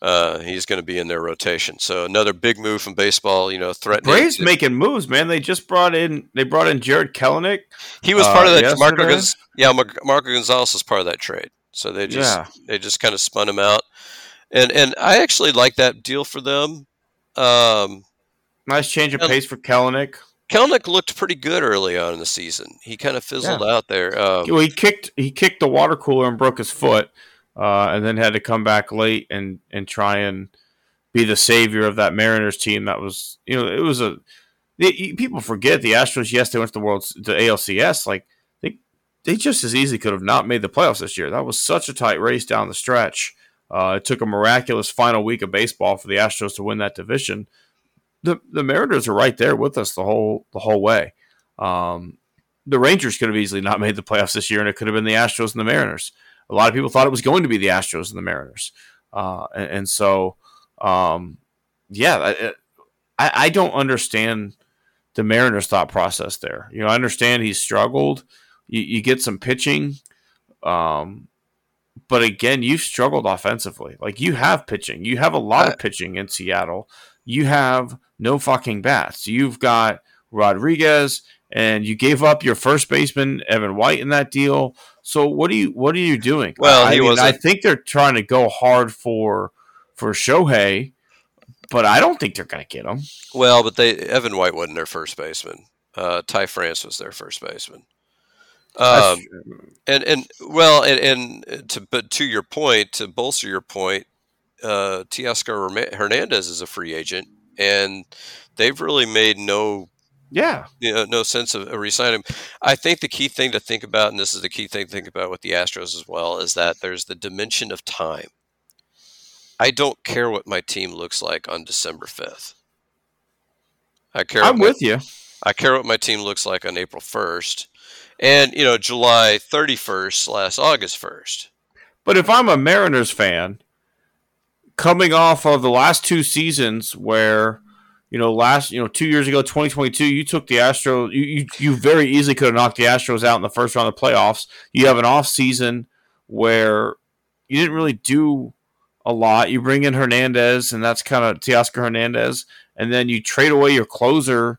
Uh, he's going to be in their rotation. So another big move from baseball. You know, threatening. Braves to, making moves, man. They just brought in. They brought in Jarred Kelenic. He was part uh, of that. Marco, Gonz- yeah, Marco Gonzalez was part of that trade. So they just yeah. they just kind of spun him out, and and I actually like that deal for them. Um, Nice change of pace for Kelenic. Kelenic looked pretty good early on in the season. He kind of fizzled yeah. out there. Um, well, he kicked he kicked the water cooler and broke his foot, uh, and then had to come back late and and try and be the savior of that Mariners team. That was you know it was a they, people forget the Astros. Yes, they went to the World the ALCS. Like they they just as easily could have not made the playoffs this year. That was such a tight race down the stretch. Uh, it took a miraculous final week of baseball for the Astros to win that division the the Mariners are right there with us the whole the whole way. Um, the Rangers could have easily not made the playoffs this year, and it could have been the Astros and the Mariners. A lot of people thought it was going to be the Astros and the Mariners, uh, and, and, so um, yeah, I, I don't understand the Mariners' thought process there. You know, I understand he's struggled. You, you get some pitching, um, but again, you've struggled offensively. Like you have pitching, you have a lot of pitching in Seattle. You have no fucking bats. You've got Rodriguez, and you gave up your first baseman Evan White in that deal. So what are you what are you doing? Well, I, he mean, was. I think they're trying to go hard for for Shohei, but I don't think they're going to get him. Well, but they Evan White wasn't their first baseman. Uh, Ty France was their first baseman. Um, and and well, and, and to but to your point, to bolster your point, uh, Teoscar Hernandez is a free agent, and they've really made no yeah you know no sense of resigning him. I think the key thing to think about, and this is the key thing to think about with the Astros as well, is that there's the dimension of time. I don't care what my team looks like on December fifth. I care. I'm with you. I care what my team looks like on April first and you know July 31st last August 1st. But if I'm a Mariners fan, coming off of the last two seasons where you know last you know two years ago 2022 you took the astros you, you, you very easily could have knocked the astros out in the first round of the playoffs you have an off season where you didn't really do a lot you bring in hernandez and that's kind of teoscar hernandez and then you trade away your closer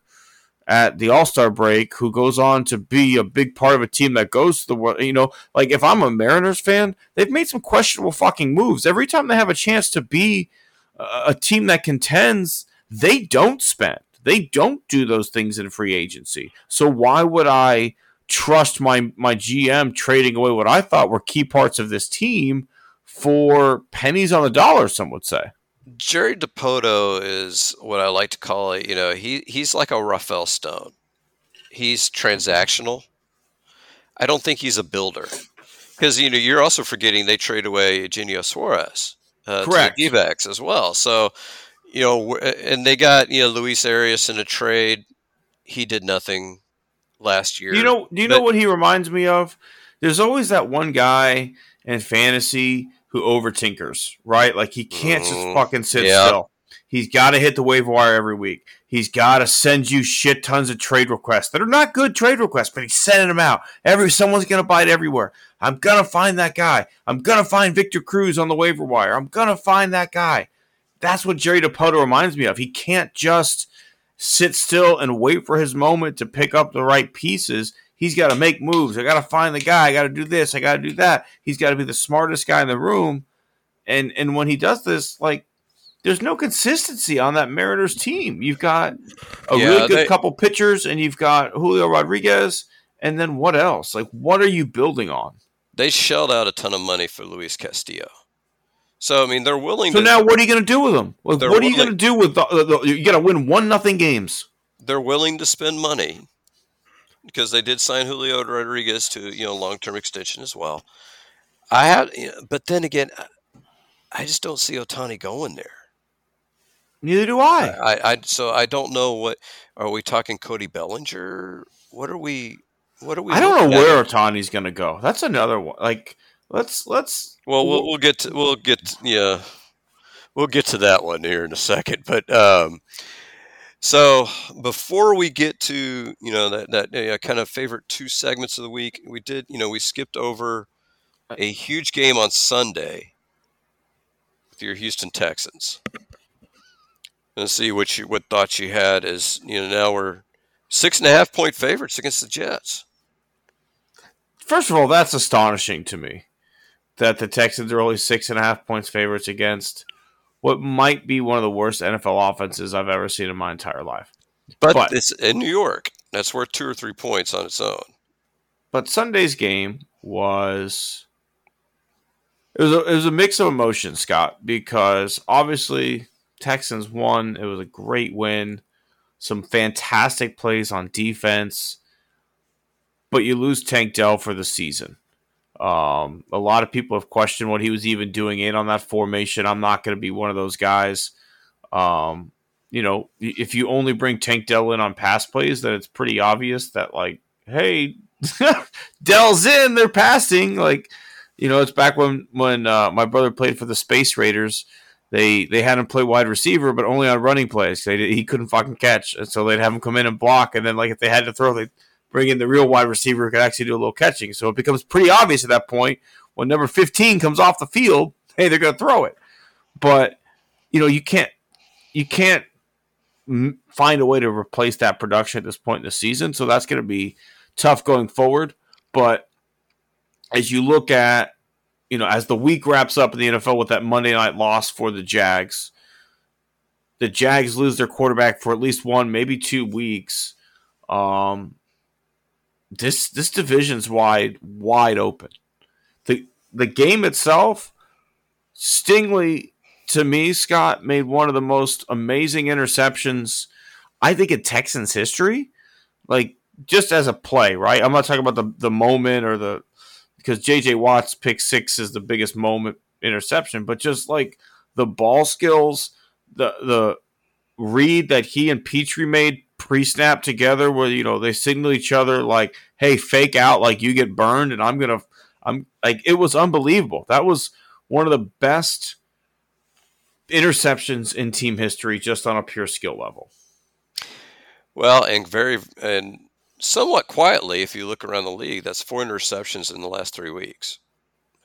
at the All Star break who goes on to be a big part of a team that goes to the world. You know, like if I'm a Mariners fan, they've made some questionable fucking moves. Every time they have a chance to be a team that contends, they don't spend. They don't do those things in free agency. So why would I trust my my GM trading away what I thought were key parts of this team for pennies on the dollar? Some would say. Jerry Dipoto is what I like to call it. You know, he he's like a Rafael Stone. He's transactional. I don't think he's a builder because you know you're also forgetting they trade away Eugenio Suarez uh, Correct. to the D-backs as well. So you know, and they got you know Luis Arias in a trade. He did nothing last year. You know, do you but, know what he reminds me of? There's always that one guy in fantasy who over tinkers, right? Like he can't just mm, fucking sit yeah. still. He's got to hit the waiver wire every week. He's got to send you shit tons of trade requests that are not good trade requests, but he's sending them out. Every someone's gonna buy it everywhere. I'm gonna find that guy. I'm gonna find Victor Cruz on the waiver wire. I'm gonna find that guy. That's what Jerry Dipoto reminds me of. He can't just sit still and wait for his moment to pick up the right pieces. He's got to make moves. I got to find the guy. I got to do this. I got to do that. He's got to be the smartest guy in the room. And and when he does this, like there's no consistency on that Mariners team. You've got a yeah, really good they, couple pitchers, and you've got Julio Rodriguez, and then what else? Like, what are you building on? They shelled out a ton of money for Luis Castillo. So I mean, they're willing. So to, now, what are you going to do with them? what are you going to do with the, the, you got to win one nothing games? They're willing to spend money because they did sign Julio Rodriguez to you know long term extension as well. I had, but then again, I just don't see Ohtani going there. Neither do I. I, I so I don't know what are we talking Cody Bellinger? What are we? What are we? I don't know where Ohtani's going to go. That's another one. Like let's let's. Well, we'll we'll get to, we'll get yeah, we'll get to that one here in a second. But um, so before we get to you know that that uh, kind of favorite two segments of the week, we did you know we skipped over a huge game on Sunday with your Houston Texans. Let's see what you what thoughts you had as you know now we're six and a half point favorites against the Jets. First of all, that's astonishing to me that the Texans are only six and a half points favorites against what might be one of the worst NFL offenses I've ever seen in my entire life. But, but it's in New York. That's worth two or three points on its own. But Sunday's game was it was a, it was a mix of emotions, Scott, because obviously Texans won. It was a great win. Some fantastic plays on defense. But you lose Tank Dell for the season. Um, a lot of people have questioned what he was even doing in on that formation. I'm not going to be one of those guys. Um, you know, if you only bring Tank Dell in on pass plays, then it's pretty obvious that like, hey, Dell's in, they're passing. Like, you know, it's back when when uh, my brother played for the Space Raiders. They they had him play wide receiver, but only on running plays. They, he couldn't fucking catch, and so they'd have him come in and block, and then like if they had to throw, they bring in the real wide receiver who can actually do a little catching. So it becomes pretty obvious at that point when number 15 comes off the field, hey, they're going to throw it. But you know, you can't you can't find a way to replace that production at this point in the season. So that's going to be tough going forward. But as you look at, you know, as the week wraps up in the NFL with that Monday night loss for the Jags, the Jags lose their quarterback for at least one, maybe two weeks. Um, this this division's wide wide open. the The game itself, Stingley to me, Scott made one of the most amazing interceptions I think in Texans history. Like just as a play, right? I'm not talking about the the moment or the because JJ Watt's pick six is the biggest moment interception, but just like the ball skills, the the read that he and Pitre made pre-snap together where you know they signal each other like hey fake out like you get burned and i'm gonna i'm like it was unbelievable. That was one of the best interceptions in team history just on a pure skill level. Well and very and somewhat quietly if you look around the league that's four interceptions in the last three weeks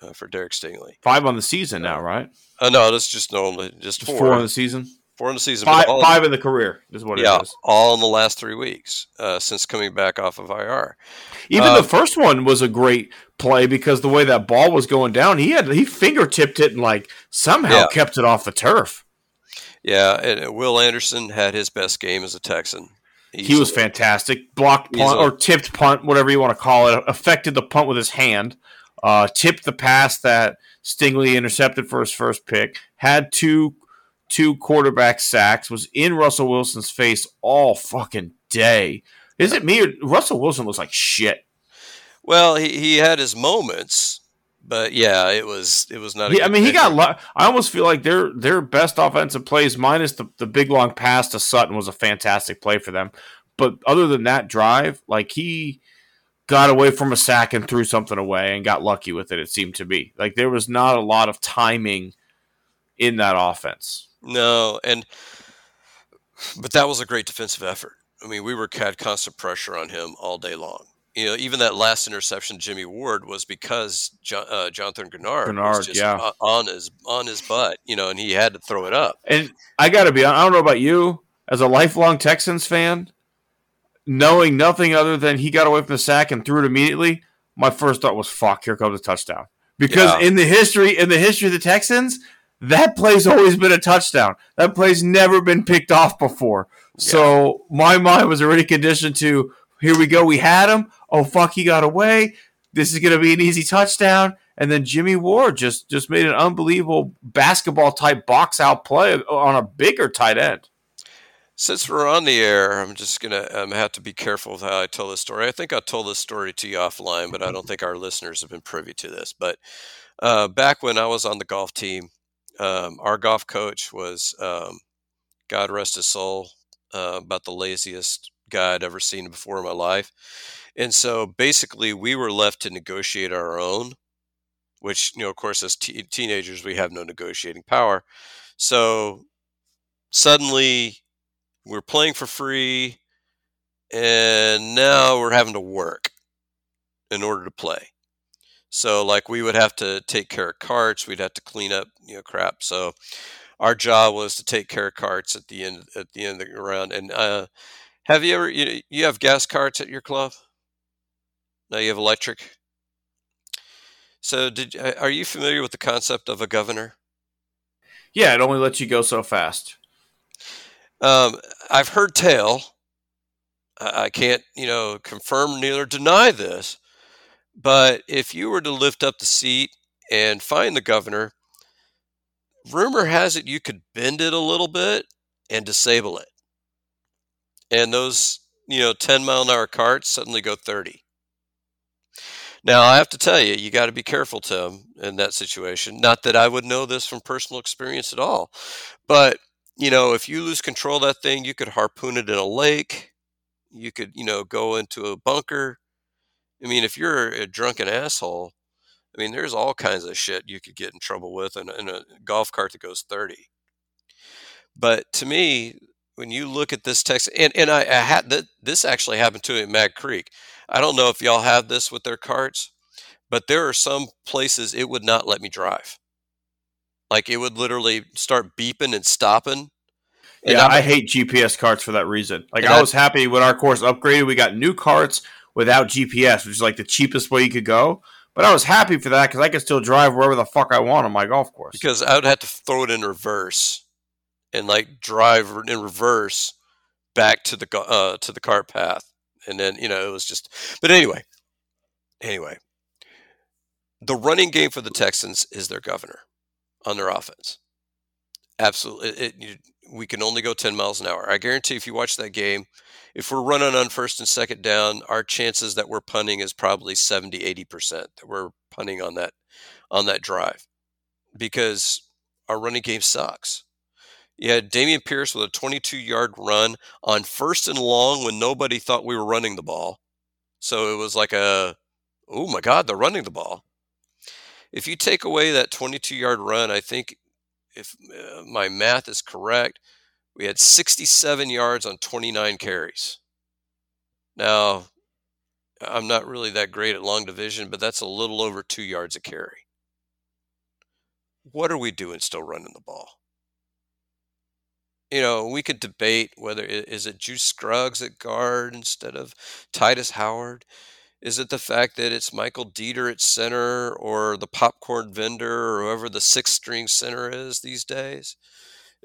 uh, for derek stingley. Five on the season now right? uh, no that's just normally just four. four. on the season Four in the season. Five, five in the career is what yeah, it is. all in the last three weeks uh, since coming back off of IR. Even the um, first one was a great play because the way that ball was going down, he had he fingertipped it and like somehow yeah. kept it off the turf. Yeah, and Will Anderson had his best game as a Texan. He was fantastic. Blocked punt or tipped punt, whatever you want to call it, affected the punt with his hand. Uh, tipped the pass that Stingley intercepted for his first pick. Had two two quarterback sacks, was in Russell Wilson's face all fucking day. Is it me or Russell Wilson looks like shit? Well, he, he had his moments, but yeah, it was it was not. Yeah, I mean, he got. Lo- I almost feel like their their best offensive plays, minus the the big long pass to Sutton, was a fantastic play for them. But other than that drive, like he got away from a sack and threw something away and got lucky with it. It seemed to be like there was not a lot of timing in that offense. No, and but that was a great defensive effort. I mean, we were had constant pressure on him all day long. You know, even that last interception, Jimmy Ward, was because John, uh, Jonathan Greenard, Greenard was just yeah. on his on his butt. You know, and he had to throw it up. And I got to be, I don't know about you, as a lifelong Texans fan, knowing nothing other than he got away from the sack and threw it immediately. My first thought was, "Fuck, here comes a touchdown." Because yeah. in the history in the history of the Texans, that play's always been a touchdown. That play's never been picked off before. Yeah. So my mind was already conditioned to here we go. We had him. Oh fuck, he got away. This is gonna be an easy touchdown. And then Jimmy Ward just just made an unbelievable basketball type box out play on a bigger tight end. Since we're on the air, I'm just gonna um, have to be careful with how I tell this story. I think I told this story to you offline, but I don't think our listeners have been privy to this. But uh, back when I was on the golf team, um, our golf coach was, um, God rest his soul, uh, about the laziest guy I'd ever seen before in my life. And so basically, we were left to negotiate our own, which, you know, of course, as t- teenagers, we have no negotiating power. So suddenly, we're playing for free, and now we're having to work in order to play. So like we would have to take care of carts, we'd have to clean up, you know, crap. So our job was to take care of carts at the end at the end of the round. And uh, have you ever you, you have gas carts at your club? Now you have electric. So did are you familiar with the concept of a governor? Yeah, it only lets you go so fast. Um, I've heard tell. I can't, you know, confirm neither deny this, but if you were to lift up the seat and find the governor, rumor has it you could bend it a little bit and disable it. And those, you know, 10 mile an hour carts suddenly go 30. Now, I have to tell you, you got to be careful, Tim, in that situation. Not that I would know this from personal experience at all, but, you know, if you lose control of that thing, you could harpoon it in a lake. You could, you know, go into a bunker I mean, if you're a drunken asshole, I mean, there's all kinds of shit you could get in trouble with in a, in a golf cart that goes 30. But to me, when you look at this text, and, and I, I had that this actually happened to me at Mad Creek. I don't know if y'all have this with their carts, but there are some places it would not let me drive. Like it would literally start beeping and stopping. And yeah, I, I hate GPS carts for that reason. Like I was happy when our course upgraded. We got new carts without GPS, which is like the cheapest way you could go. But I was happy for that because I could still drive wherever the fuck I want on my golf course. Because I would have to throw it in reverse and like drive in reverse back to the uh, to the cart path, and then you know it was just. But anyway, anyway, the running game for the Texans is their governor on their offense. Absolutely, it, it, we can only go ten miles an hour. I guarantee if you watch that game, if we're running on first and second down, our chances that we're punting is probably 70, 80% that we're punting on that on that drive because our running game sucks. You had Dameon Pierce with a 22 yard run on first and long when nobody thought we were running the ball. So it was like a, oh my God, they're running the ball. If you take away that 22 yard run, I think if uh, my math is correct, we had 67 yards on 29 carries. Now, I'm not really that great at long division, but that's a little over two yards a carry. What are we doing still running the ball? You know, we could debate whether is it Juice Scruggs at guard instead of Tytus Howard. Is it the fact that it's Michael Deiter at center or the popcorn vendor or whoever the sixth string center is these days?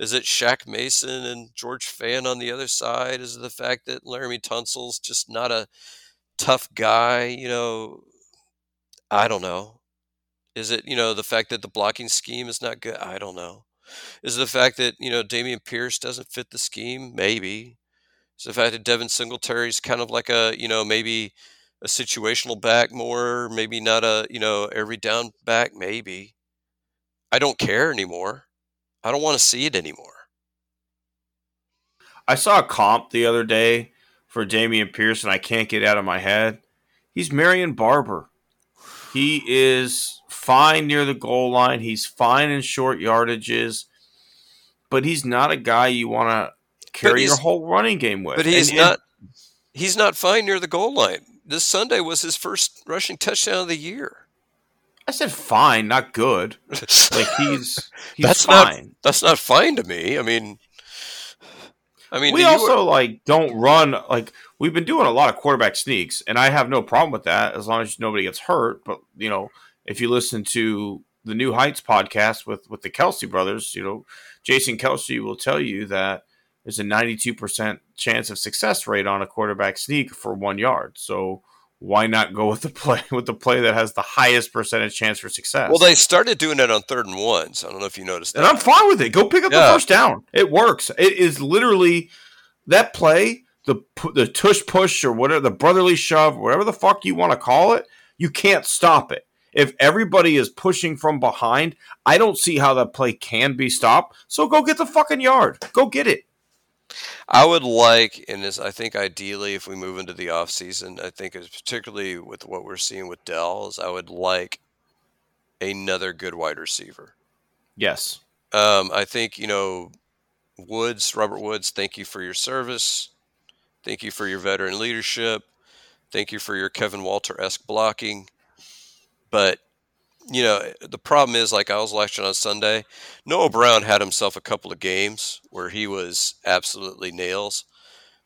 Is it Shaq Mason and George Fant on the other side? Is it the fact that Laremy Tunsil's just not a tough guy? You know, I don't know. Is it, you know, the fact that the blocking scheme is not good? I don't know. Is it the fact that, you know, Dameon Pierce doesn't fit the scheme? Maybe. Is the fact that Devin Singletary's kind of like a, you know, maybe a situational back more, maybe not a, you know, every down back, maybe. I don't care anymore. I don't want to see it anymore. I saw a comp the other day for Dameon Pierce, and I can't get out of my head. He's Marion Barber. He is fine near the goal line. He's fine in short yardages, but he's not a guy you want to carry your whole running game with. But he's and, not. And, he's not fine near the goal line this Sunday was his first rushing touchdown of the year. I said fine, not good. like he's he's that's fine. Not, that's not fine to me. I mean, I mean, we also like don't run like we've been doing a lot of quarterback sneaks, and I have no problem with that as long as nobody gets hurt. But you know, if you listen to the New Heights podcast with with the Kelce brothers, you know, Jason Kelce will tell you that there's a 92% chance of success rate on a quarterback sneak for one yard. So why not go with the play with the play that has the highest percentage chance for success? Well, they started doing that on third and ones. I don't know if you noticed that. And I'm fine with it. Go pick up yeah. the first down. It works. It is literally that play, the the tush push or whatever, the brotherly shove, whatever the fuck you want to call it. You can't stop it. If everybody is pushing from behind, I don't see how that play can be stopped. So go get the fucking yard. Go get it. I would like, and this, I think ideally, if we move into the off season, I think particularly with what we're seeing with Dell, is I would like another good wide receiver. Yes. Um, I think you know Woods, Robert Woods. Thank you for your service. Thank you for your veteran leadership. Thank you for your Kevin Walter esque blocking. But you know, the problem is, like I was watching on Sunday, Noah Brown had himself a couple of games where he was absolutely nails,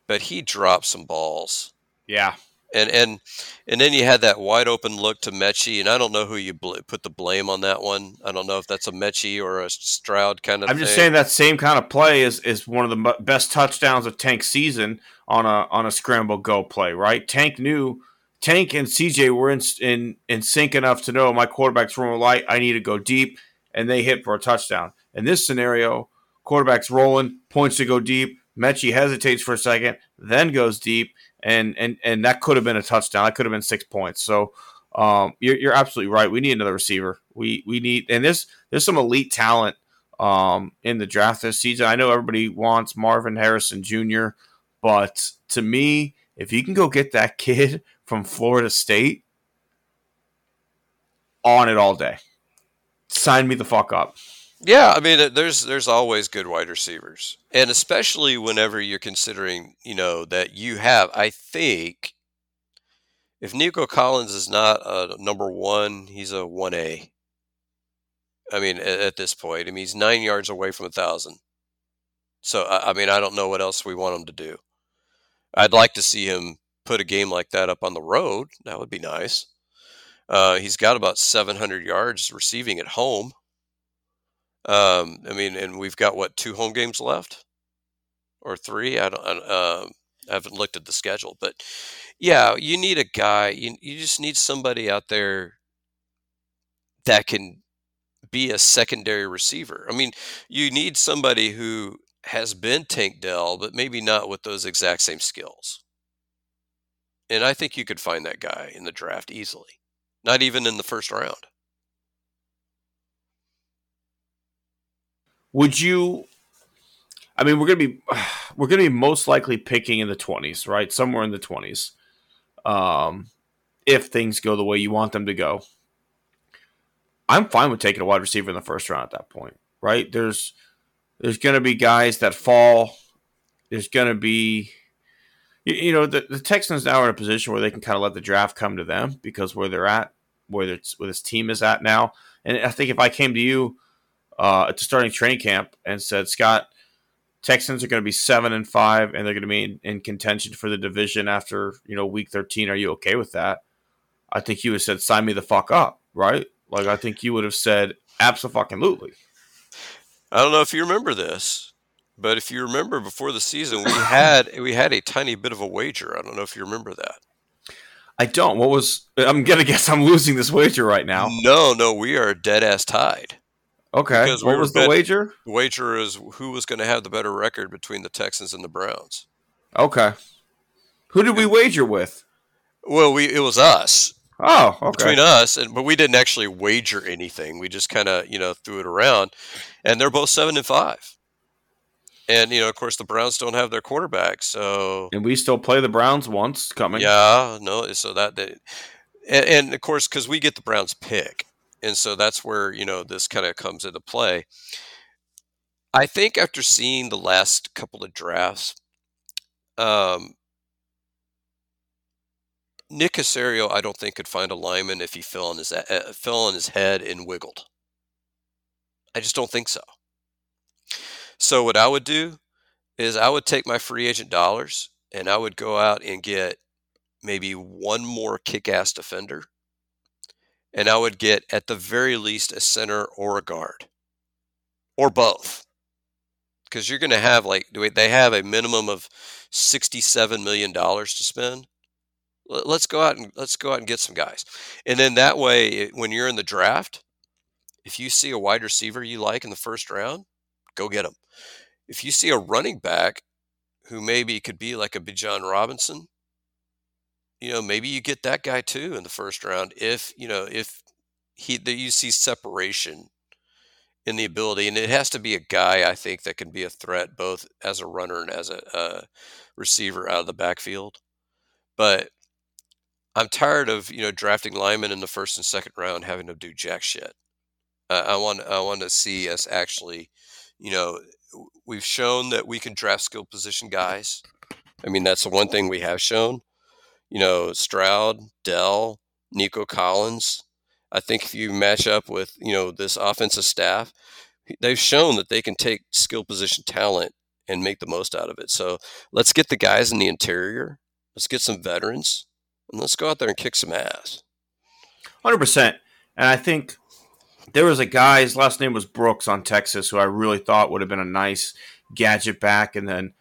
but he dropped some balls. Yeah. And and and then you had that wide open look to Metchie, and I don't know who you bl- put the blame on that one. I don't know if that's a Metchie or a Stroud kind of. I'm just saying that same kind of play is is one of the best touchdowns of Tank season on a on a scramble go play. Right, Tank knew Tank and CJ were in, in in sync enough to know my quarterback's rolling light. I need to go deep, and they hit for a touchdown. In this scenario, quarterback's rolling, points to go deep. Metchie hesitates for a second, then goes deep, and and and that could have been a touchdown. That could have been six points. So um, you're, you're absolutely right. We need another receiver. We we need, and this there's some elite talent um, in the draft this season. I know everybody wants Marvin Harrison Jr., but to me, if you can go get that kid from Florida State on it all day. Sign me the fuck up. Yeah, I mean, there's there's always good wide receivers, and especially whenever you're considering, you know, that you have. I think if Nico Collins is not a number one, he's a one A. I mean, at, at, this point, I mean, he's nine yards away from a thousand. So, I, I mean, I don't know what else we want him to do. I'd like to see him put a game like that up on the road. That would be nice. Uh, he's got about 700 yards receiving at home. Um, I mean, and we've got what two home games left, or three? I don't. Uh, I haven't looked at the schedule, but yeah, you need a guy. You you just need somebody out there that can be a secondary receiver. I mean, you need somebody who has been Tank Dell, but maybe not with those exact same skills. And I think you could find that guy in the draft easily, not even in the first round. Would you? I mean, we're gonna be we're gonna be most likely picking in the twenties, right? Somewhere in the twenties, um, if things go the way you want them to go. I'm fine with taking a wide receiver in the first round at that point, right? There's there's going to be guys that fall. There's going to be you, you know, the, the Texans now are in a position where they can kind of let the draft come to them because where they're at, where it's where this team is at now. And I think if I came to you uh, at the starting training camp and said, Scott, Texans are going to be seven and five, and they're going to be in, in, contention for the division after you know week thirteen. Are you okay with that? I think you would have said, "Sign me the fuck up," right? Like I think you would have said, "Absolutely." I don't know if you remember this, but if you remember before the season, we had we had a tiny bit of a wager. I don't know if you remember that. I don't. What was? I'm gonna guess I'm losing this wager right now. No, no, we are dead ass tied. Okay. Because what was the wager? The wager is who was going to have the better record between the Texans and the Browns. Okay. Who did we wager with? Well, we it was us. Oh, okay. Between us, and but we didn't actually wager anything. We just kind of you know threw it around, and they're both seven and five. And you know, of course, the Browns don't have their quarterback, so and we still play the Browns once coming. Yeah, no, so that, that and, and of course, because we get the Browns pick, and so that's where you know this kind of comes into play. I think after seeing the last couple of drafts, um, Nick Caserio, I don't think could find a lineman if he fell on his uh, fell on his head and wiggled. I just don't think so. So what I would do is I would take my free agent dollars and I would go out and get maybe one more kick-ass defender, and I would get at the very least a center or a guard, or both, because you're going to have like they have a minimum of sixty-seven million dollars to spend let's go out and let's go out and get some guys. And then that way, when you're in the draft, if you see a wide receiver you like in the first round, go get him. If you see a running back who maybe could be like a Bijan Robinson, you know, maybe you get that guy too in the first round. If you know, if he that you see separation in the ability, and it has to be a guy I think that can be a threat both as a runner and as a, a receiver out of the backfield. But I'm tired of you know drafting linemen in the first and second round having to do jack shit. Uh, I want I want to see us actually, you know, we've shown that we can draft skill position guys. I mean that's the one thing we have shown. You know, Stroud, Dell, Nico Collins. I think if you match up with you know this offensive staff, they've shown that they can take skill position talent and make the most out of it. So let's get the guys in the interior. Let's get some veterans and let's go out there and kick some ass. Hundred percent. And I think there was a guy. His last name was Brooks on Texas, who I really thought would have been a nice gadget back. And then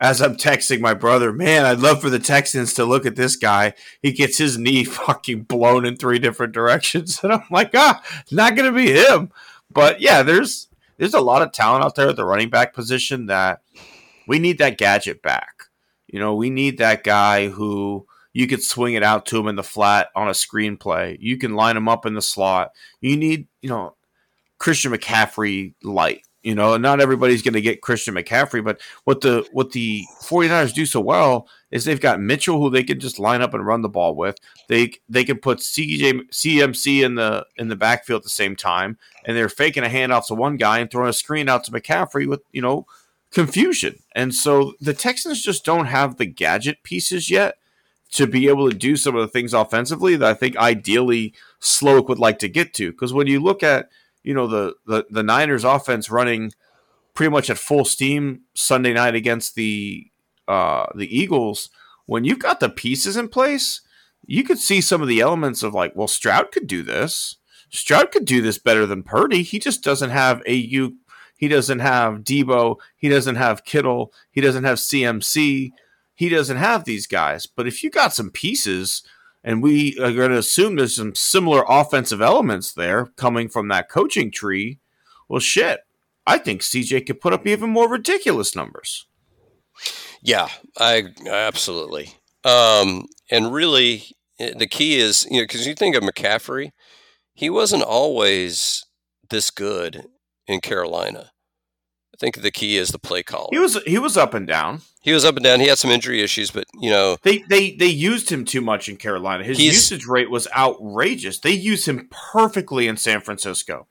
as I'm texting my brother, man, I'd love for the Texans to look at this guy. He gets his knee fucking blown in three different directions, and I'm like, ah, not gonna be him. But yeah, there's there's a lot of talent out there at the running back position that we need that gadget back. You know, we need that guy who you could swing it out to him in the flat on a screenplay. You can line him up in the slot. You need, you know, Christian McCaffrey light. You know, not everybody's going to get Christian McCaffrey, but what the what the 49ers do so well is they've got Mitchell who they can just line up and run the ball with. They they can put CJ CMC in the in the backfield at the same time, and they're faking a handoff to one guy and throwing a screen out to McCaffrey with you know confusion. And so the Texans just don't have the gadget pieces yet to be able to do some of the things offensively that I think ideally Slowik would like to get to. Because when you look at you know the, the the Niners offense running pretty much at full steam Sunday night against the uh, the Eagles, when you've got the pieces in place, you could see some of the elements of like, well, Stroud could do this. Stroud could do this better than Purdy. He just doesn't have a you. He doesn't have Deebo. He doesn't have Kittle. He doesn't have CMC. He doesn't have these guys. But if you got some pieces, and we are going to assume there's some similar offensive elements there coming from that coaching tree, well, shit. I think CJ could put up even more ridiculous numbers. Yeah, I absolutely. Um, and really, eh, the key is you know because you think of McCaffrey, he wasn't always this good in Carolina. I think the key is the play call. He was he was up and down. He was up and down. He had some injury issues, but you know they they they used him too much in Carolina. His usage rate was outrageous. They used him perfectly in San Francisco.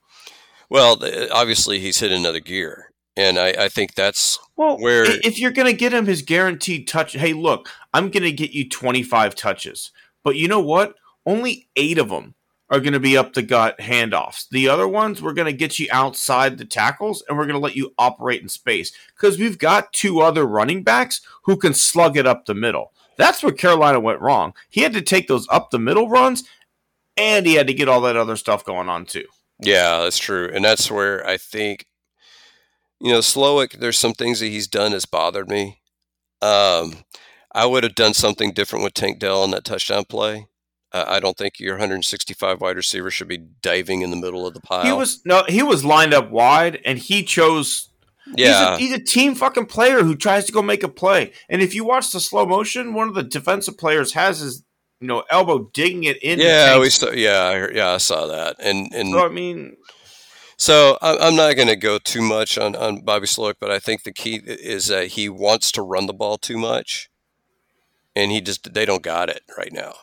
Well, obviously he's hit another gear, and I, I think that's well where if you're going to get him his guaranteed touch. Hey, look, I'm going to get you 25 touches, but you know what? Only eight of them are going to be up the gut handoffs. The other ones, we're going to get you outside the tackles and we're going to let you operate in space because we've got two other running backs who can slug it up the middle. That's where Carolina went wrong. He had to take those up the middle runs and he had to get all that other stuff going on too. Yeah, that's true. And that's where I think, you know, Slowik, there's some things that he's done that's bothered me. Um, I would have done something different with Tank Dell on that touchdown play. Uh, I don't think your 165 wide receiver should be diving in the middle of the pile. He was no, he was lined up wide, and he chose. Yeah, he's a, he's a, team fucking player who tries to go make a play. And if you watch the slow motion, one of the defensive players has his you know elbow digging it in. Yeah, we saw, yeah, yeah, I saw that. And and so, I mean, so I'm not going to go too much on on Bobby Slowik, but I think the key is that he wants to run the ball too much, and he just they don't got it right now.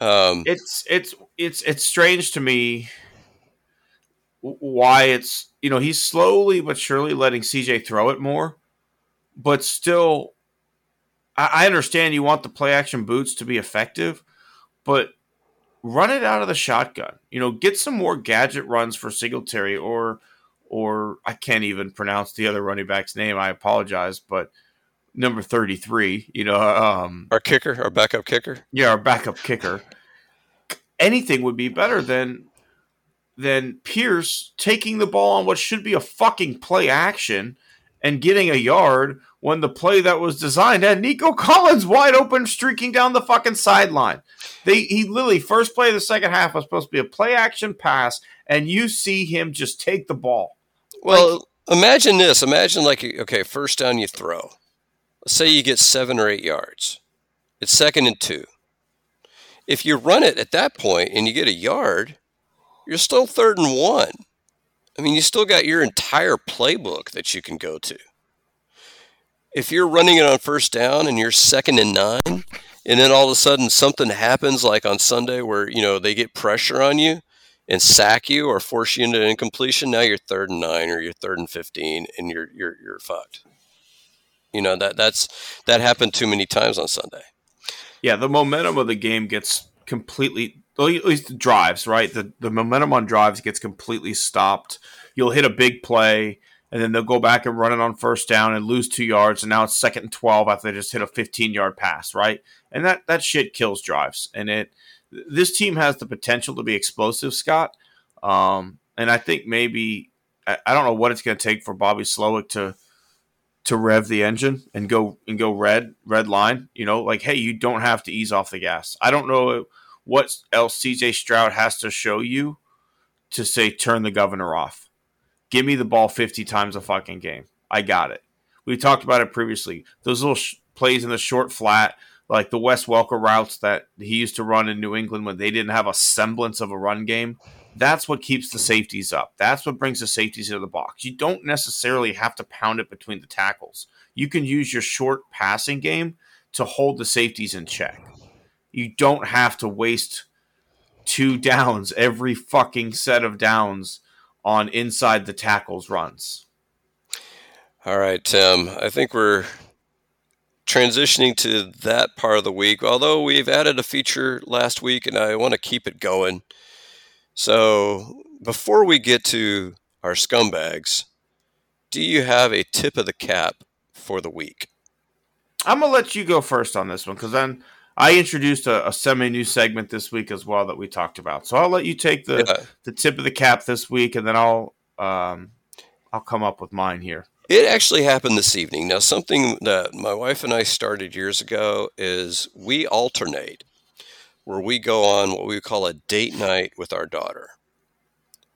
Um, it's it's it's it's strange to me why it's you know he's slowly but surely letting CJ throw it more, but still, I, I understand you want the play action boots to be effective, but run it out of the shotgun. You know, get some more gadget runs for Singletary or or I can't even pronounce the other running back's name. I apologize, but number 33, you know, um, our kicker, our backup kicker. Yeah, our backup kicker. Anything would be better than than Pierce taking the ball on what should be a fucking play action and getting a yard when the play that was designed had Nico Collins wide open streaking down the fucking sideline. They he literally first play of the second half was supposed to be a play action pass and you see him just take the ball. Well, like, imagine this. Imagine like okay, first down you throw. Let's say you get seven or eight yards. It's second and two. If you run it at that point and you get a yard, you're still third and one. I mean, you still got your entire playbook that you can go to. If you're running it on first down and you're second and nine, and then all of a sudden something happens like on Sunday where, you know, they get pressure on you and sack you or force you into incompletion, now you're third and nine or you're third and 15 and you're, you're, you're fucked. You know that that's that happened too many times on Sunday. Yeah, the momentum of the game gets completely at least the drives, right? The the momentum on drives gets completely stopped. You'll hit a big play and then they'll go back and run it on first down and lose two yards, and now it's second and twelve after they just hit a fifteen yard pass, right? And that that shit kills drives. And it this team has the potential to be explosive, Scott. Um, and I think maybe I, I don't know what it's going to take for Bobby Slowik to to rev the engine and go and go red red line you know like hey you don't have to ease off the gas. I don't know what else cj stroud has to show you to say turn the governor off. Give me the ball 50 times a fucking game. I got it. We talked about it previously. Those little sh- plays in the short flat like the wes welker routes that he used to run in new england when they didn't have a semblance of a run game that's what keeps the safeties up. That's what brings the safeties into the box. You don't necessarily have to pound it between the tackles. You can use your short passing game to hold the safeties in check. You don't have to waste two downs every fucking set of downs on inside the tackles runs. All right, Tim. I think we're transitioning to that part of the week. Although we've added a feature last week and I want to keep it going. So before we get to our scumbags, do you have a tip of the cap for the week? I'm gonna let you go first on this one because then I introduced a, a semi new segment this week as well that we talked about. So I'll let you take the yeah. the tip of the cap this week, and then I'll um, I'll come up with mine here. It actually happened this evening. Now, something that my wife and I started years ago is we alternate where we go on what we call a date night with our daughter.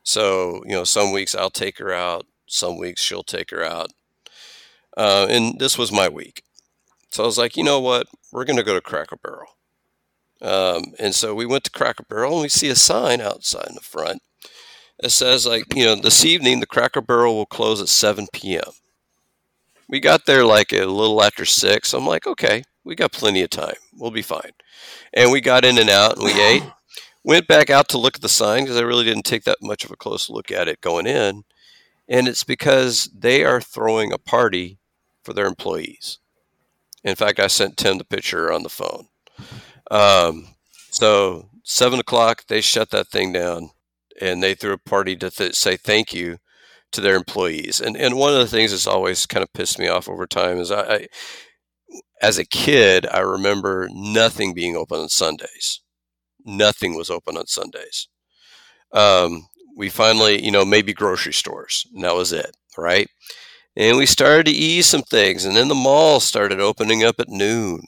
So, you know, some weeks I'll take her out, some weeks she'll take her out. Uh, and this was my week. So I was like, you know what? We're going to go to Cracker Barrel. Um, and so we went to Cracker Barrel and we see a sign outside in the front that says, like, you know, this evening the Cracker Barrel will close at 7 p.m. We got there like a little after six. I'm like, okay, we got plenty of time. We'll be fine. And we got in and out and we ate. Went back out to look at the sign because I really didn't take that much of a close look at it going in. And it's because they are throwing a party for their employees. In fact, I sent Tim the picture on the phone. Um, so seven o'clock, they shut that thing down, and they threw a party to th- say thank you to their employees. And and one of the things that's always kind of pissed me off over time is I, I as a kid, I remember nothing being open on Sundays. Nothing was open on Sundays. Um, we finally, you know, maybe grocery stores, and that was it, right? And we started to ease some things, and then the mall started opening up at noon.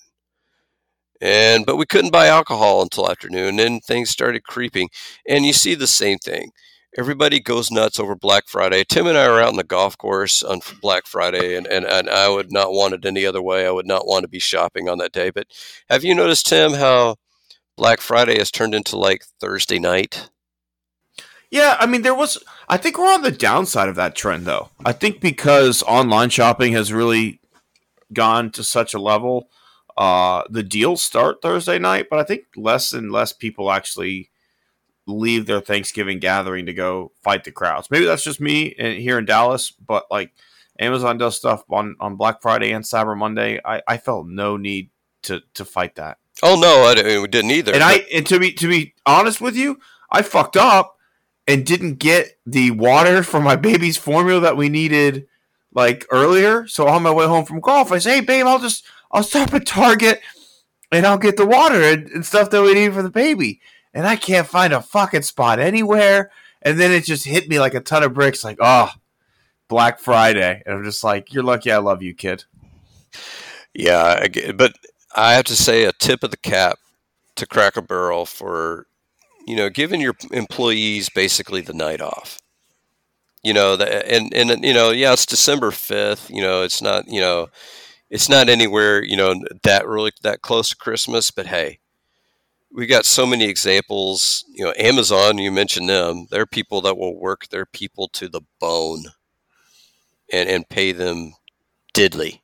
And but we couldn't buy alcohol until afternoon, and things started creeping. And you see the same thing. Everybody goes nuts over Black Friday. Tim and I are out on the golf course on Black Friday, and, and, and I would not want it any other way. I would not want to be shopping on that day. But have you noticed, Tim, how Black Friday has turned into like Thursday night? Yeah, I mean, there was. I think we're on the downside of that trend, though. I think because online shopping has really gone to such a level, uh, the deals start Thursday night, but I think less and less people actually leave their Thanksgiving gathering to go fight the crowds. Maybe that's just me here in Dallas, but like Amazon does stuff on, on Black Friday and Cyber Monday. I, I felt no need to to fight that. Oh no, I didn't either. And I and to be to be honest with you, I fucked up and didn't get the water for my baby's formula that we needed like earlier. So on my way home from golf, I say, "Hey, babe, I'll just I'll stop at Target and I'll get the water and, and stuff that we need for the baby." And I can't find a fucking spot anywhere. And then it just hit me like a ton of bricks. Like, oh, Black Friday, and I'm just like, "You're lucky I love you, kid." Yeah, but I have to say a tip of the cap to Cracker Barrel for you know, giving your employees basically the night off. You know, and and you know, yeah, it's December fifth. You know, it's not you know, it's not anywhere you know that really that close to Christmas. But hey, we got so many examples. You know, Amazon. You mentioned them. They're people that will work their people to the bone, and and pay them diddly.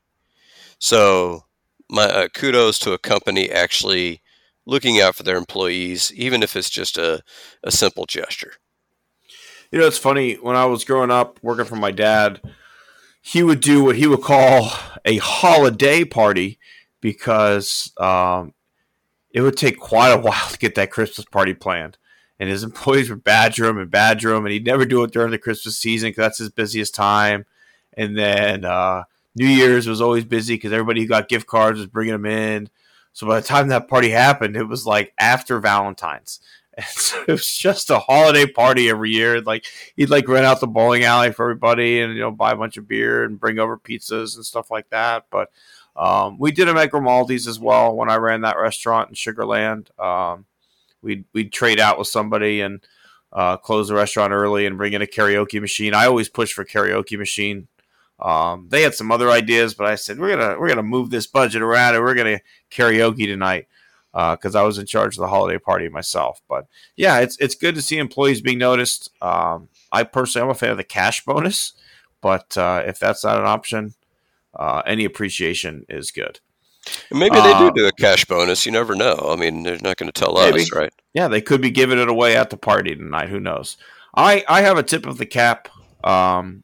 So, my uh, kudos to a company actually looking out for their employees, even if it's just a, a simple gesture. You know, it's funny. When I was growing up working for my dad, he would do what he would call a holiday party because um, it would take quite a while to get that Christmas party planned. And his employees would badger him and badger him, and he'd never do it during the Christmas season because that's his busiest time. And then uh, New Year's was always busy because everybody who got gift cards was bringing them in. So by the time that party happened, it was like after Valentine's. And so it was just a holiday party every year. Like he'd like rent out the bowling alley for everybody and you know buy a bunch of beer and bring over pizzas and stuff like that. But um, we did them at Grimaldi's as well when I ran that restaurant in Sugarland. Um, we'd we'd trade out with somebody and uh, close the restaurant early and bring in a karaoke machine. I always push for karaoke machine um, they had some other ideas, but I said we're gonna we're gonna move this budget around and we're gonna karaoke tonight because uh, I was in charge of the holiday party myself. But yeah, it's it's good to see employees being noticed. Um, I personally am a fan of the cash bonus, but uh, if that's not an option, uh, any appreciation is good. Maybe they do uh, do a cash bonus. You never know. I mean, they're not going to tell maybe. us, right? Yeah, they could be giving it away at the party tonight. Who knows? I I have a tip of the cap. Um,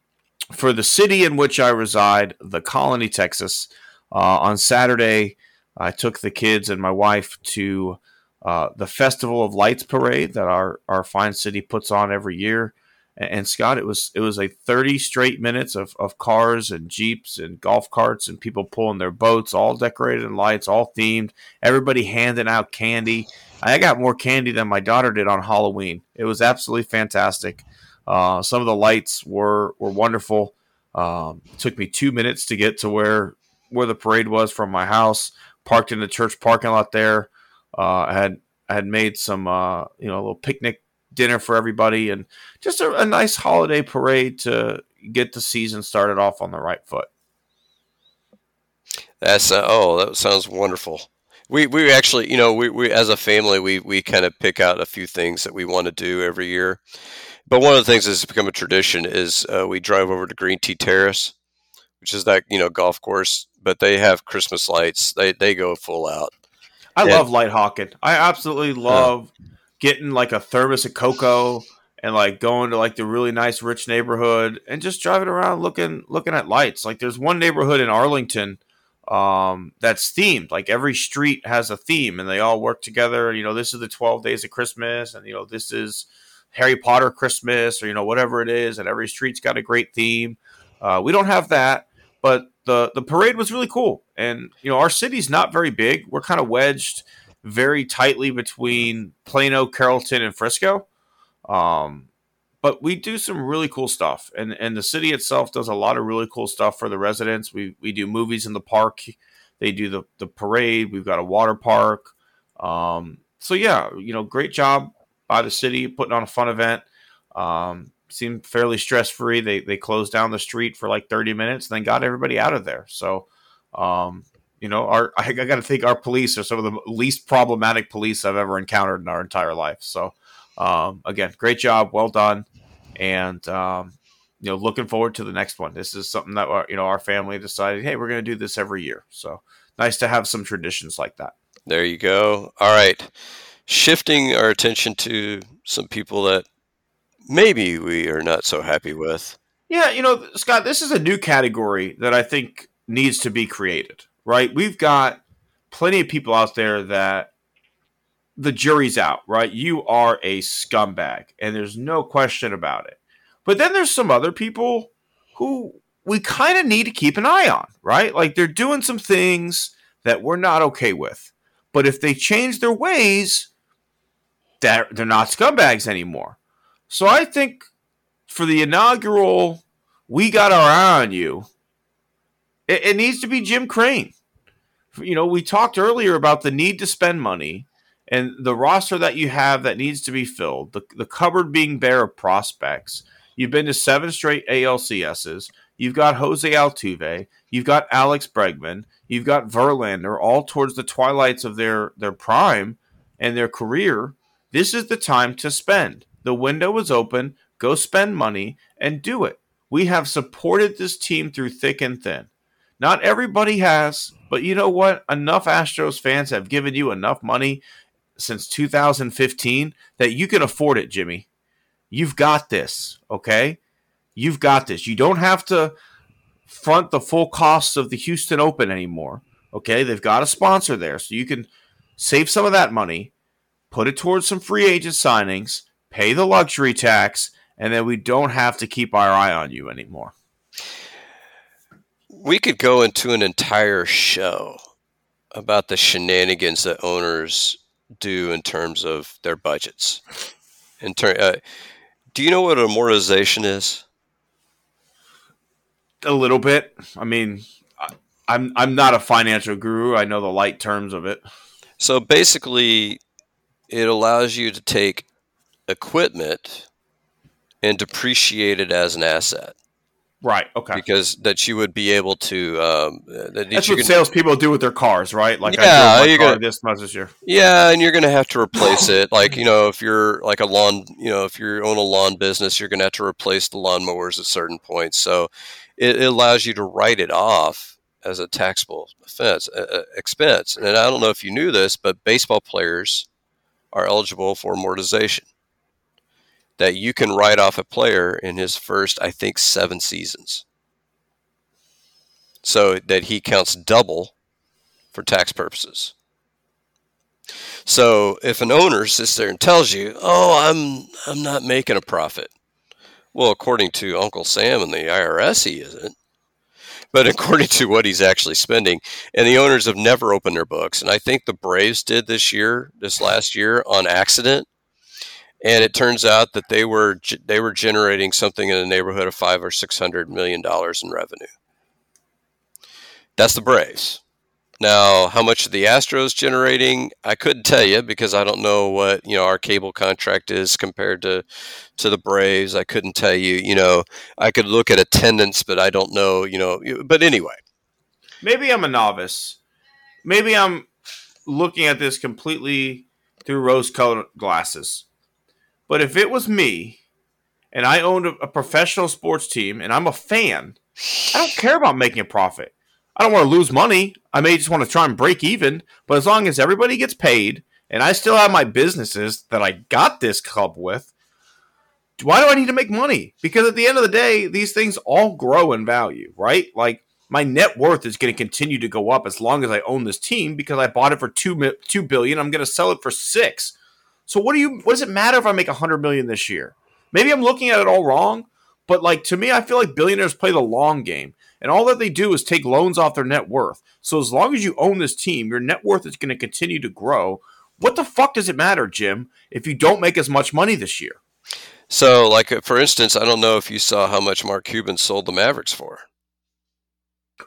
for the city in which I reside, the Colony, Texas. Uh, on Saturday, I took the kids and my wife to uh, the Festival of Lights parade that our, our fine city puts on every year. And, Scott, it was it was like 30 straight minutes of, of cars and jeeps and golf carts and people pulling their boats, all decorated in lights, all themed. Everybody handing out candy. I got more candy than my daughter did on Halloween. It was absolutely fantastic. Uh, some of the lights were were wonderful. Um, took me two minutes to get to where where the parade was from my house. Parked in the church parking lot there. Uh, I had I had made some uh, you know a little picnic dinner for everybody and just a, a nice holiday parade to get the season started off on the right foot. That's uh, oh, that sounds wonderful. We we actually, you know, we, we as a family, we we kind of pick out a few things that we want to do every year. But one of the things that's become a tradition is uh, we drive over to Green Tea Terrace, which is that you know golf course. But they have Christmas lights. They they go full out. I and, love light hawking. I absolutely love uh, getting like a thermos of cocoa and like going to like the really nice rich neighborhood and just driving around looking looking at lights. Like there's one neighborhood in Arlington um, that's themed. Like every street has a theme, and they all work together. You know, this is the twelve days of Christmas, and you know this is Harry Potter Christmas, or you know whatever it is. And every street's got a great theme. Uh, we don't have that, but the the parade was really cool. And you know, our city's not very big. We're kind of wedged very tightly between Plano, Carrollton, and Frisco. Um, but we do some really cool stuff and and the city itself does a lot of really cool stuff for the residents. We we do movies in the park. They do the the parade. We've got a water park. Um, so yeah you know great job by the city putting on a fun event. Um, seemed fairly stress free they they closed down the street for like 30 minutes and then got everybody out of there. So um, you know our i, I got to think our police are some of the least problematic police i've ever encountered in our entire life so um, again, great job, well done, and um, you know, looking forward to the next one. This is something that you know our family decided, hey, we're going to do this every year. So nice to have some traditions like that. There you go. All right, shifting our attention to some people that maybe we are not so happy with. Yeah, you know, Scott, this is a new category that I think needs to be created. Right, we've got plenty of people out there that the jury's out, right? You are a scumbag, and there's no question about it. But then there's some other people who we kind of need to keep an eye on, right? Like they're doing some things that we're not okay with. But if they change their ways, they're, they're not scumbags anymore. So I think for the inaugural, we got our eye on you, it, it needs to be Jim Crane. You know, we talked earlier about the need to spend money and the roster that you have that needs to be filled, the, the cupboard being bare of prospects. You've been to seven straight ALCSs. You've got Jose Altuve. You've got Alex Bregman. You've got Verlander, all towards the twilights of their, their prime and their career. This is the time to spend. The window is open. Go spend money and do it. We have supported this team through thick and thin. Not everybody has, but you know what? Enough Astros fans have given you enough money since 2015 that you can afford it, Jimmy. You've got this, okay? You've got this. You don't have to front the full costs of the Houston Open anymore. Okay, they've got a sponsor there, so you can save some of that money, put it towards some free agent signings, pay the luxury tax, and then we don't have to keep our eye on you anymore. We could go into an entire show about the shenanigans that owners do in terms of their budgets? In ter- uh, do you know what amortization is? A little bit. I mean, I, I'm I'm not a financial guru. I know the light terms of it. So basically, it allows you to take equipment and depreciate it as an asset. Right. Okay. Because that you would be able to. Um, that That's what can, salespeople do with their cars, right? Like, yeah, you're gonna, this much this year. Yeah, and you're going to have to replace it. Like, you know, if you're like a lawn, you know, if you own a lawn business, you're going to have to replace the lawnmowers at certain points. So, it, it allows you to write it off as a taxable offense, uh, expense. And I don't know if you knew this, but baseball players are eligible for amortization that you can write off a player in his first, I think, seven seasons. So that he counts double for tax purposes. So if an owner sits there and tells you, "Oh, I'm I'm not making a profit," Well, according to Uncle Sam and the IRS, he isn't. But according to what he's actually spending, and the owners have never opened their books, and I think the Braves did this year, this last year, on accident. And it turns out that they were they were generating something in the neighborhood of five or six hundred million dollars in revenue. That's the Braves. Now, how much are the Astros generating, I couldn't tell you because I don't know what you know our cable contract is compared to to the Braves. I couldn't tell you. You know, I could look at attendance, but I don't know. You know, but anyway, maybe I'm a novice. Maybe I'm looking at this completely through rose-colored glasses. But if it was me, and I owned a, professional sports team, and I'm a fan, I don't care about making a profit. I don't want to lose money. I may just want to try and break even. But as long as everybody gets paid and I still have my businesses that I got this club with, why do I need to make money? Because at the end of the day, these things all grow in value, right? Like my net worth is going to continue to go up as long as I own this team because I bought it for two two billion. I'm going to sell it for six. So what do you? What does it matter if I make a hundred million this year? Maybe I'm looking at it all wrong, but like to me, I feel like billionaires play the long game. And all that they do is take loans off their net worth. So as long as you own this team, your net worth is going to continue to grow. What the fuck does it matter, Jim, if you don't make as much money this year? So, like for instance, I don't know if you saw how much Mark Cuban sold the Mavericks for.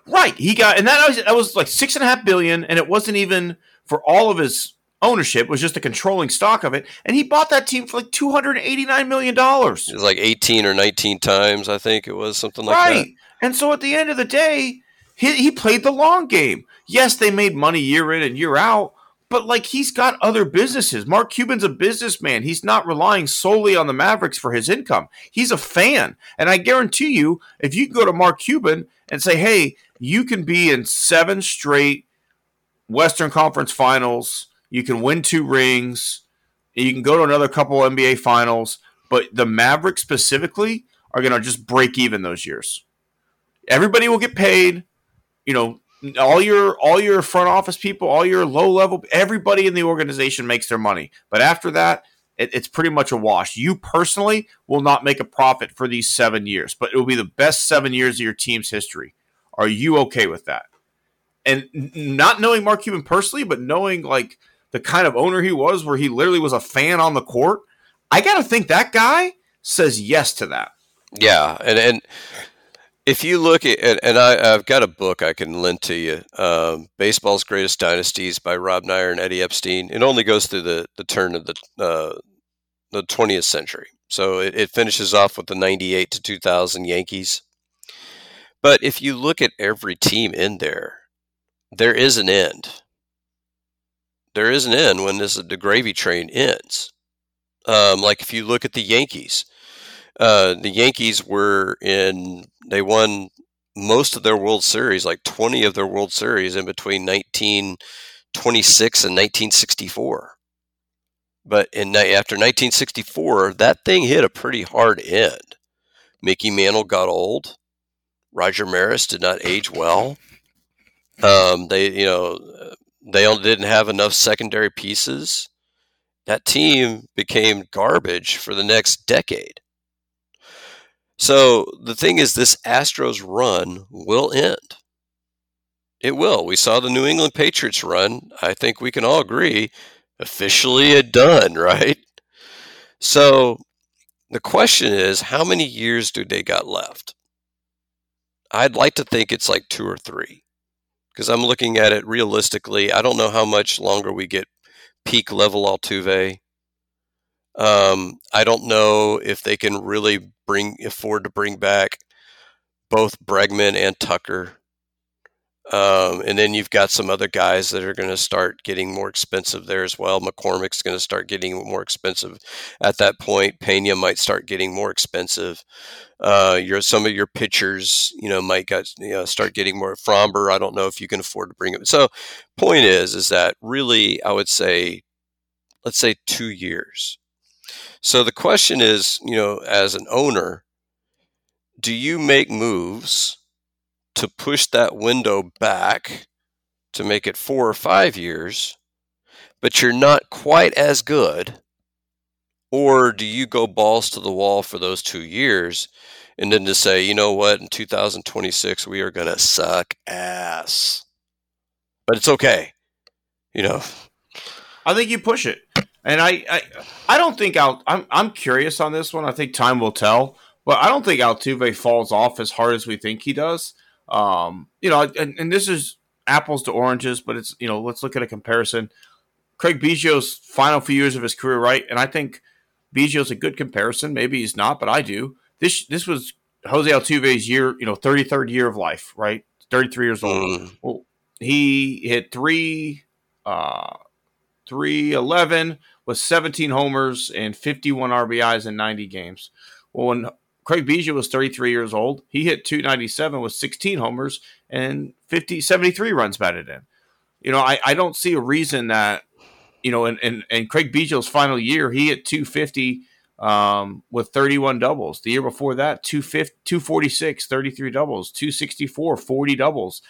Right, he got, and that was that was like six and a half billion, and it wasn't even for all of his ownership; was just a controlling stock of it, and he bought that team for like two hundred eighty nine million dollars. It was like eighteen or nineteen times, I think it was something like right. that. Right. And so at the end of the day, he, he played the long game. Yes, they made money year in and year out, but like he's got other businesses. Mark Cuban's a businessman. He's not relying solely on the Mavericks for his income. He's a fan. And I guarantee you, if you go to Mark Cuban and say, hey, you can be in seven straight Western Conference finals, you can win two rings, you can go to another couple NBA finals, but the Mavericks specifically are going to just break even those years everybody will get paid. You know, all your all your front office people, all your low level, everybody in the organization makes their money. But after that, it, it's pretty much a wash. You personally will not make a profit for these seven years, but it will be the best seven years of your team's history. Are you okay with that? And not knowing Mark Cuban personally, but knowing like the kind of owner he was, where he literally was a fan on the court, I got to think that guy says yes to that. Yeah, and and if you look at, and I, have got a book I can lend to you, um, "Baseball's Greatest Dynasties" by Rob Neyer and Eddie Epstein. It only goes through the the turn of the uh, the 20th century, so it, it finishes off with the 98 to 2000 Yankees. But if you look at every team in there, there is an end. There is an end when this the gravy train ends. Um, like if you look at the Yankees, uh, the Yankees were in, they won most of their World Series, like 20 of their World Series in between 1926 and 1964. But in after 1964, that thing hit a pretty hard end. Mickey Mantle got old. Roger Maris did not age well. Um, they, you know, they didn't have enough secondary pieces. That team became garbage for the next decade. So the thing is, this Astros run will end. It will. We saw the New England Patriots run. I think we can all agree, officially it done, right? So the question is, how many years do they got left? I'd like to think it's like two or three, because I'm looking at it realistically. I don't know how much longer we get peak level Altuve. Um, I don't know if they can really bring afford to bring back both Bregman and Tucker. Um, and then you've got some other guys that are going to start getting more expensive there as well. McCormick's going to start getting more expensive at that point. Pena might start getting more expensive. Uh, your some of your pitchers, you know, might got you know start getting more. Framber, I don't know if you can afford to bring him. So, point is, is that really I would say, let's say two years so the question is, you know, as an owner, do you make moves to push that window back to make it four or five years, but you're not quite as good? Or do you go balls to the wall for those two years and then to say, you know what, in 2026, we are going to suck ass? But it's okay. You know, I think you push it. And I, I, I don't think Al. I'm, I'm curious on this one. I think time will tell. But I don't think Altuve falls off as hard as we think he does. Um, you know, and, and this is apples to oranges, but it's you know, let's look at a comparison. Craig Biggio's final few years of his career, right? And I think Biggio's a good comparison. Maybe he's not, but I do. This this was Jose Altuve's year, you know, 33rd year of life, right? 33 years old. Mm. Well, he hit three, uh, 311 with 17 homers and 51 RBIs in 90 games. Well, when Craig Biggio was 33 years old, he hit 297 with 16 homers and 50, 73 runs batted in. You know, I, I don't see a reason that you know, and and, and Craig Biggio's final year, he hit 250 um, with 31 doubles. The year before that, 246, 33 doubles, 264, 40 doubles.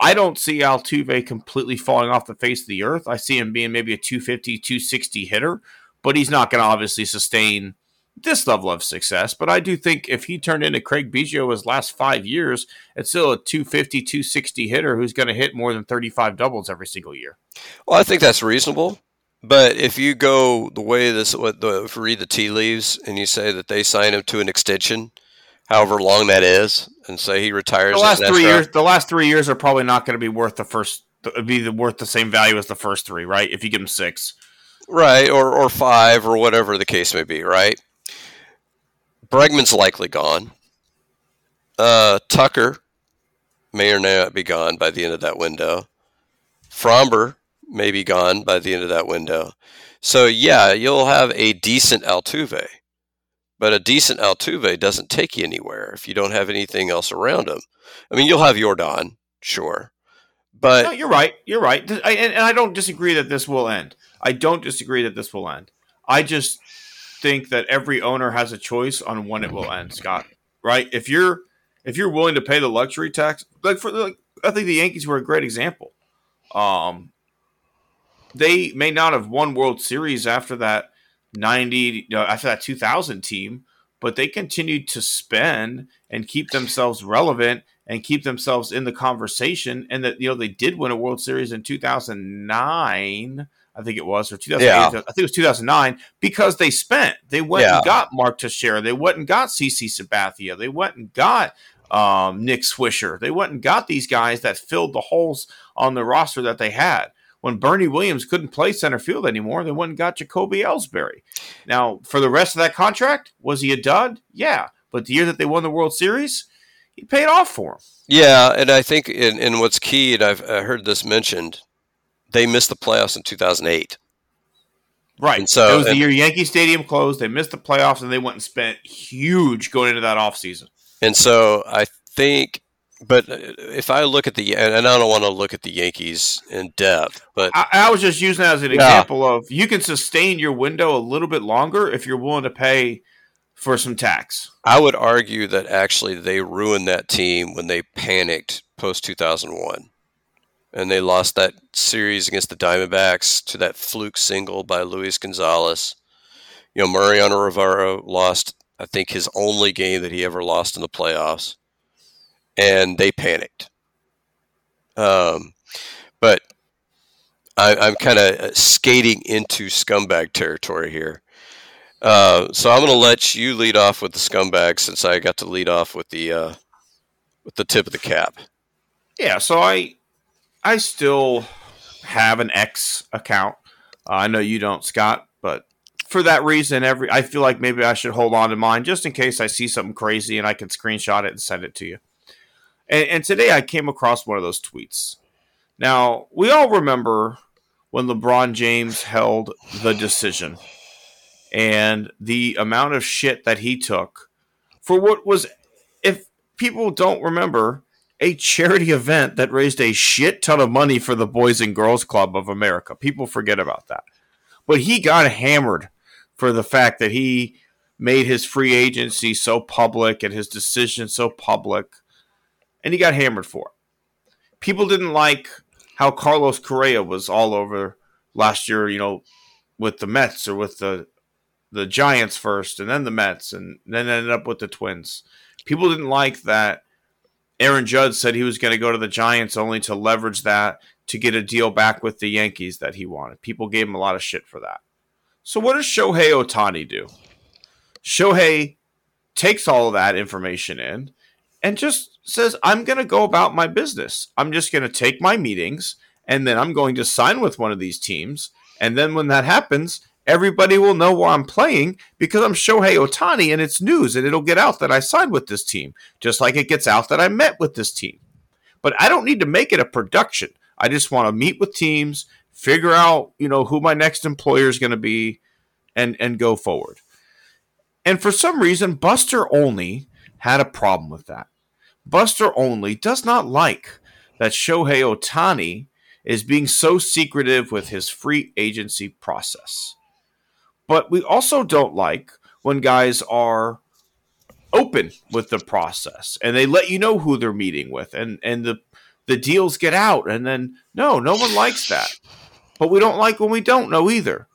I don't see Altuve completely falling off the face of the earth. I see him being maybe a 250, 260 hitter, but he's not going to obviously sustain this level of success. But I do think if he turned into Craig Biggio his last five years, it's still a 250, 260 hitter who's going to hit more than 35 doubles every single year. Well, I think that's reasonable. But if you go the way this, what the if you read the tea leaves and you say that they sign him to an extension, however long that is, and say he retires, the last three years, the last three years are probably not going to be worth the first, be the, worth the same value as the first three, right? If you give him six, right, or or five, or whatever the case may be, right? Bregman's likely gone. Uh, Tucker may or may not be gone by the end of that window. Framber may be gone by the end of that window. So yeah, you'll have a decent Altuve, but a decent Altuve doesn't take you anywhere if you don't have anything else around him. I mean, you'll have Yordan, sure, but no, you're right. You're right, I, and, and I don't disagree that this will end. I don't disagree that this will end. I just think that every owner has a choice on when it will end, Scott. Right? If you're if you're willing to pay the luxury tax, like for like, I think the Yankees were a great example. Um, they may not have won World Series after that 90, you know, after that 2000 team, but they continued to spend and keep themselves relevant and keep themselves in the conversation. And that, you know, they did win a World Series in 2009. I think it was, or 2008. Yeah. I think it was 2009 because they spent. They went yeah. and got Mark Teixeira. They went and got CC Sabathia. They went and got um, Nick Swisher. They went and got these guys that filled the holes on the roster that they had when Bernie Williams couldn't play center field anymore, they went and got Jacoby Ellsbury. Now, for the rest of that contract, was he a dud? Yeah. But the year that they won the World Series, he paid off for him. Yeah, and I think in, in what's key, and I've heard this mentioned, they missed the playoffs in 2008. Right. And so it was the year Yankee Stadium closed. They missed the playoffs, and they went and spent huge going into that offseason. And so I think but if I look at the and I don't want to look at the Yankees in depth, but I, I was just using that as an yeah. example of you can sustain your window a little bit longer if you're willing to pay for some tax. I would argue that actually they ruined that team when they panicked post 2001. And they lost that series against the Diamondbacks to that fluke single by Luis Gonzalez. You know, Mariano Rivera lost, I think, his only game that he ever lost in the playoffs and they panicked. Um, but I, I'm kind of skating into scumbag territory here. Uh, so I'm going to let you lead off with the scumbag since I got to lead off with the uh, with the tip of the cap. Yeah, so I I still have an X account. Uh, I know you don't, Scott, but for that reason, every I feel like maybe I should hold on to mine just in case I see something crazy and I can screenshot it and send it to you. And, and today I came across one of those tweets. Now, we all remember when LeBron James held the decision and the amount of shit that he took for what was, if people don't remember, a charity event that raised a shit ton of money for the Boys and Girls Club of America. People forget about that. But he got hammered for the fact that he made his free agency so public and his decision so public and he got hammered for it. People didn't like how Carlos Correa was all over last year, you know, with the Mets or with the the Giants first, and then the Mets, and then ended up with the Twins. People didn't like that. Aaron Judge said he was going to go to the Giants only to leverage that to get a deal back with the Yankees that he wanted. People gave him a lot of shit for that. So what does Shohei Ohtani do? Shohei takes all of that information in and just says, I'm going to go about my business. I'm just going to take my meetings and then I'm going to sign with one of these teams. And then when that happens, everybody will know where I'm playing because I'm Shohei Ohtani and it's news and it'll get out that I signed with this team, just like it gets out that I met with this team. But I don't need to make it a production. I just want to meet with teams, figure out, you know, who my next employer is going to be and and go forward. And for some reason Buster Olney had a problem with that. Buster Olney does not like that Shohei Ohtani is being so secretive with his free agency process. But we also don't like when guys are open with the process and they let you know who they're meeting with and and the the deals get out and then no no one likes that. But we don't like when we don't know either.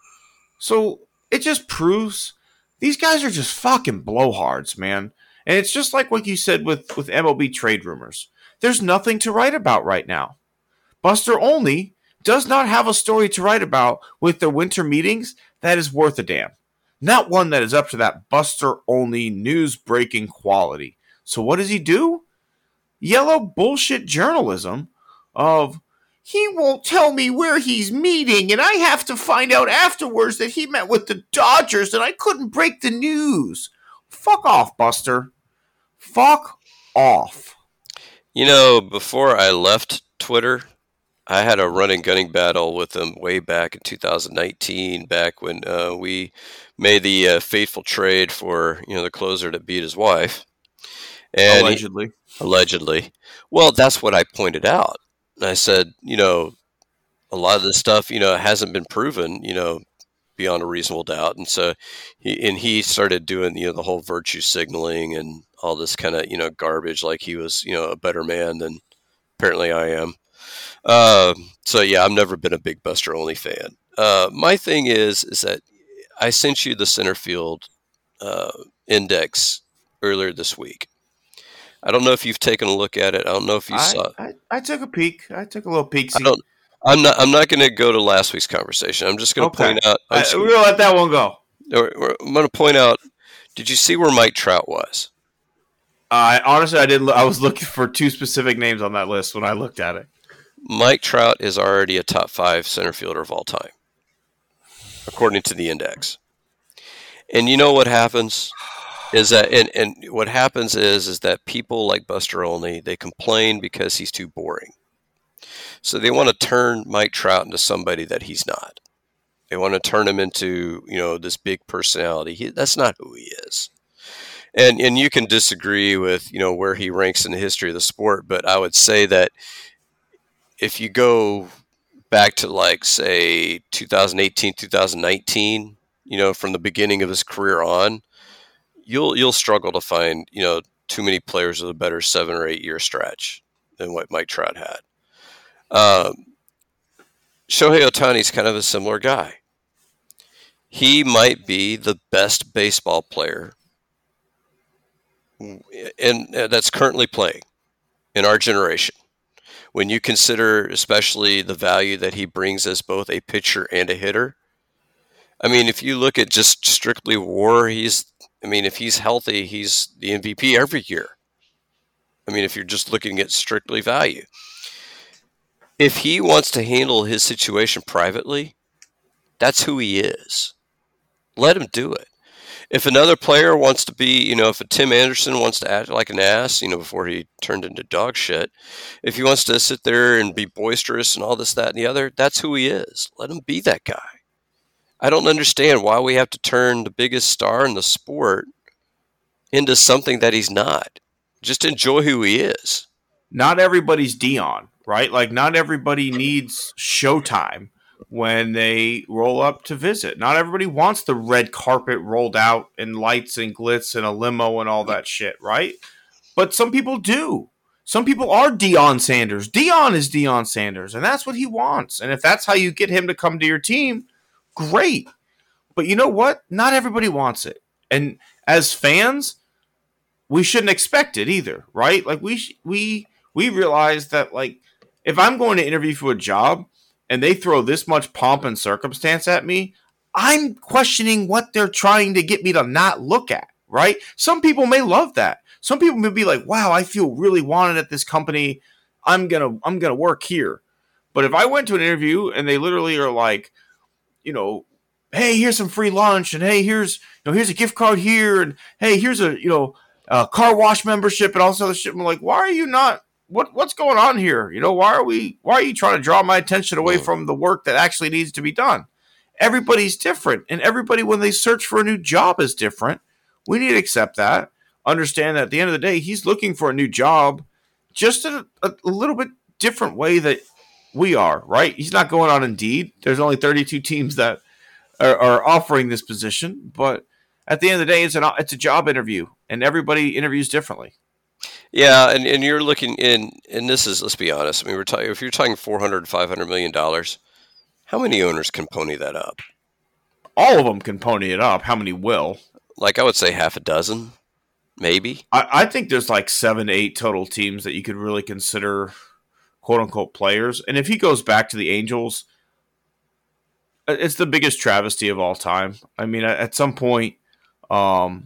So it just proves these guys are just fucking blowhards man. And it's just like what you said with with MLB trade rumors. There's nothing to write about right now. Buster Olney does not have a story to write about with the winter meetings that is worth a damn. Not one that is up to that Buster Olney news breaking quality. So what does he do? Yellow bullshit journalism of he won't tell me where he's meeting, and I have to find out afterwards that he met with the Dodgers and I couldn't break the news. Fuck off, Buster. Fuck off. You know, before I left Twitter, I had a running gunning battle with him way back in 2019, back when uh, we made the uh, fateful trade for you know the closer to beat his wife. And allegedly, he, allegedly. Well, that's what I pointed out. I said, you know, a lot of this stuff, you know, hasn't been proven, you know, beyond a reasonable doubt. And so he and he started doing, you know, the whole virtue signaling and all this kind of, you know, garbage like he was, you know, a better man than apparently I am. Uh, so yeah, I've never been a big Buster Olney fan. Uh, my thing is is that I sent you the center field uh, index earlier this week. I don't know if you've taken a look at it. I don't know if you I, saw. I, I, took a peek. I took a little peek. I don't. I'm not. I'm not going to go to last week's conversation. I'm just going to okay. point out. I, we're going to let that one go. I'm going to point out. Did you see where Mike Trout was? I honestly, I didn't. I was looking for two specific names on that list when I looked at it. Mike Trout is already a top five center fielder of all time, according to the index. And you know what happens is that, and, and what happens is, is that people like Buster Olney, they complain because he's too boring. So they want to turn Mike Trout into somebody that he's not. They want to turn him into, you know, this big personality. He, that's not who he is. And and you can disagree with, you know, where he ranks in the history of the sport, but I would say that if you go back to like say 2018 2019 you know from the beginning of his career on you'll you'll struggle to find you know too many players with a better seven or eight year stretch than what Mike Trout had. Um, Shohei Ohtani is kind of a similar guy. He might be the best baseball player and that's currently playing in our generation when you consider especially the value that he brings as both a pitcher and a hitter. I mean, if you look at just strictly WAR, he's I mean, if he's healthy, he's the MVP every year. I mean, if you're just looking at strictly value. If he wants to handle his situation privately, that's who he is. Let him do it if another player wants to be, you know, if a Tim Anderson wants to act like an ass, you know, before he turned into dog shit, if he wants to sit there and be boisterous and all this, that, and the other, that's who he is. Let him be that guy. I don't understand why we have to turn the biggest star in the sport into something that he's not. Just enjoy who he is. Not everybody's Deion, right? Like, not everybody needs Showtime when they roll up to visit. Not everybody wants the red carpet rolled out and lights and glitz and a limo and all that shit, right? But some people do. Some people are Deion Sanders. Deion is Deion Sanders, and that's what he wants. And if that's how you get him to come to your team, great. But you know what? Not everybody wants it. And as fans, we shouldn't expect it either, right? Like we we we realize that like if I'm going to interview for a job and they throw this much pomp and circumstance at me, I'm questioning what they're trying to get me to not look at, right? Some people may love that. Some people may be like, "Wow, I feel really wanted at this company. I'm going to I'm going to work here." But if I went to an interview and they literally are like, you know, hey, here's some free lunch, and hey, here's you know, here's a gift card here, and hey, here's a you know, car wash membership, and all this other shit. I'm like, why are you not? What what's going on here? You know, why are we? Why are you trying to draw my attention away hmm. from the work that actually needs to be done? Everybody's different, and everybody when they search for a new job is different. We need to accept that. Understand that at the end of the day, he's looking for a new job, just in a, a, a little bit different way that we are. Right? He's not going on Indeed. There's only 32 teams that are, are offering this position, but at the end of the day, it's an it's a job interview, and everybody interviews differently. Yeah, and, and you're looking in, and this is let's be honest. I mean, we're talking if you're talking 400, 500 million dollars, how many owners can pony that up? All of them can pony it up. How many will? Like I would say half a dozen, maybe. I, I think there's like seven, eight total teams that you could really consider quote unquote players. And if he goes back to the Angels, it's the biggest travesty of all time. I mean, at some point, um,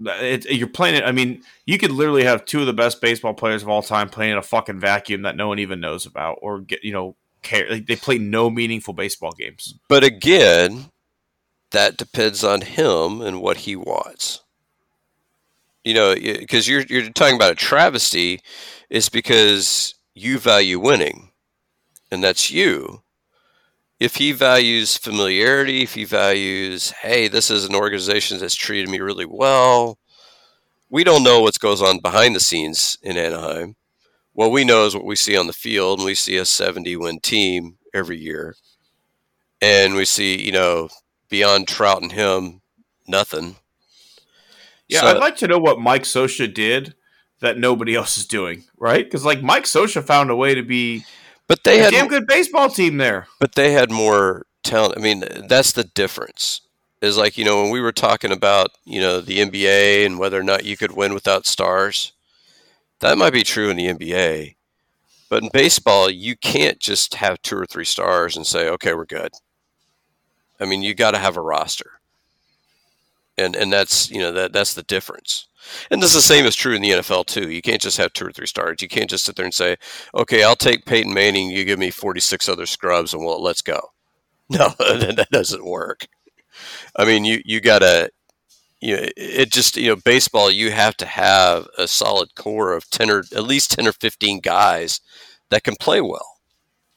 it, you're playing it. I mean, you could literally have two of the best baseball players of all time playing in a fucking vacuum that no one even knows about, or get you know, care. Like, they play no meaningful baseball games. But again, that depends on him and what he wants. You know, because you're you're talking about a travesty, is because you value winning, and that's you if he values familiarity, if he values, hey, this is an organization that's treated me really well, we don't know what goes on behind the scenes in Anaheim. What we know is what we see on the field, and we see a 70 win team every year. And we see, you know, beyond Trout and him, nothing. Yeah, so, I'd like to know what Mike Scioscia did that nobody else is doing, right? Because like Mike Scioscia found a way to be but they a had damn good baseball team there. But they had more talent. I mean, that's the difference. Is like you know when we were talking about you know the NBA and whether or not you could win without stars. That might be true in the NBA, but in baseball, you can't just have two or three stars and say, "Okay, we're good." I mean, you got to have a roster, and and that's you know that that's the difference. And this is the same is true in the NFL too. You can't just have two or three stars. You can't just sit there and say, "Okay, I'll take Peyton Manning. You give me 46 other scrubs, and well, let's go." No, that doesn't work. I mean, you you gotta, you know, it just you know, baseball. You have to have a solid core of ten or at least ten or fifteen guys that can play well.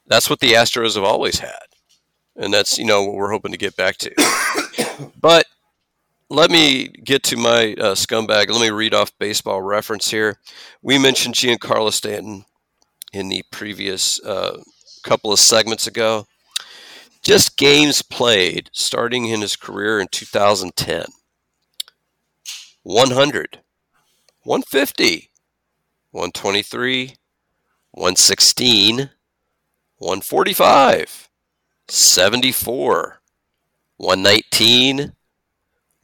That's what the Astros have always had, and that's you know what we're hoping to get back to. but let me get to my uh, scumbag. Let me read off baseball reference here. We mentioned Giancarlo Stanton in the previous uh, couple of segments ago. Just games played starting in his career in 2010 100, 150, 123, 116, 145, 74, 119,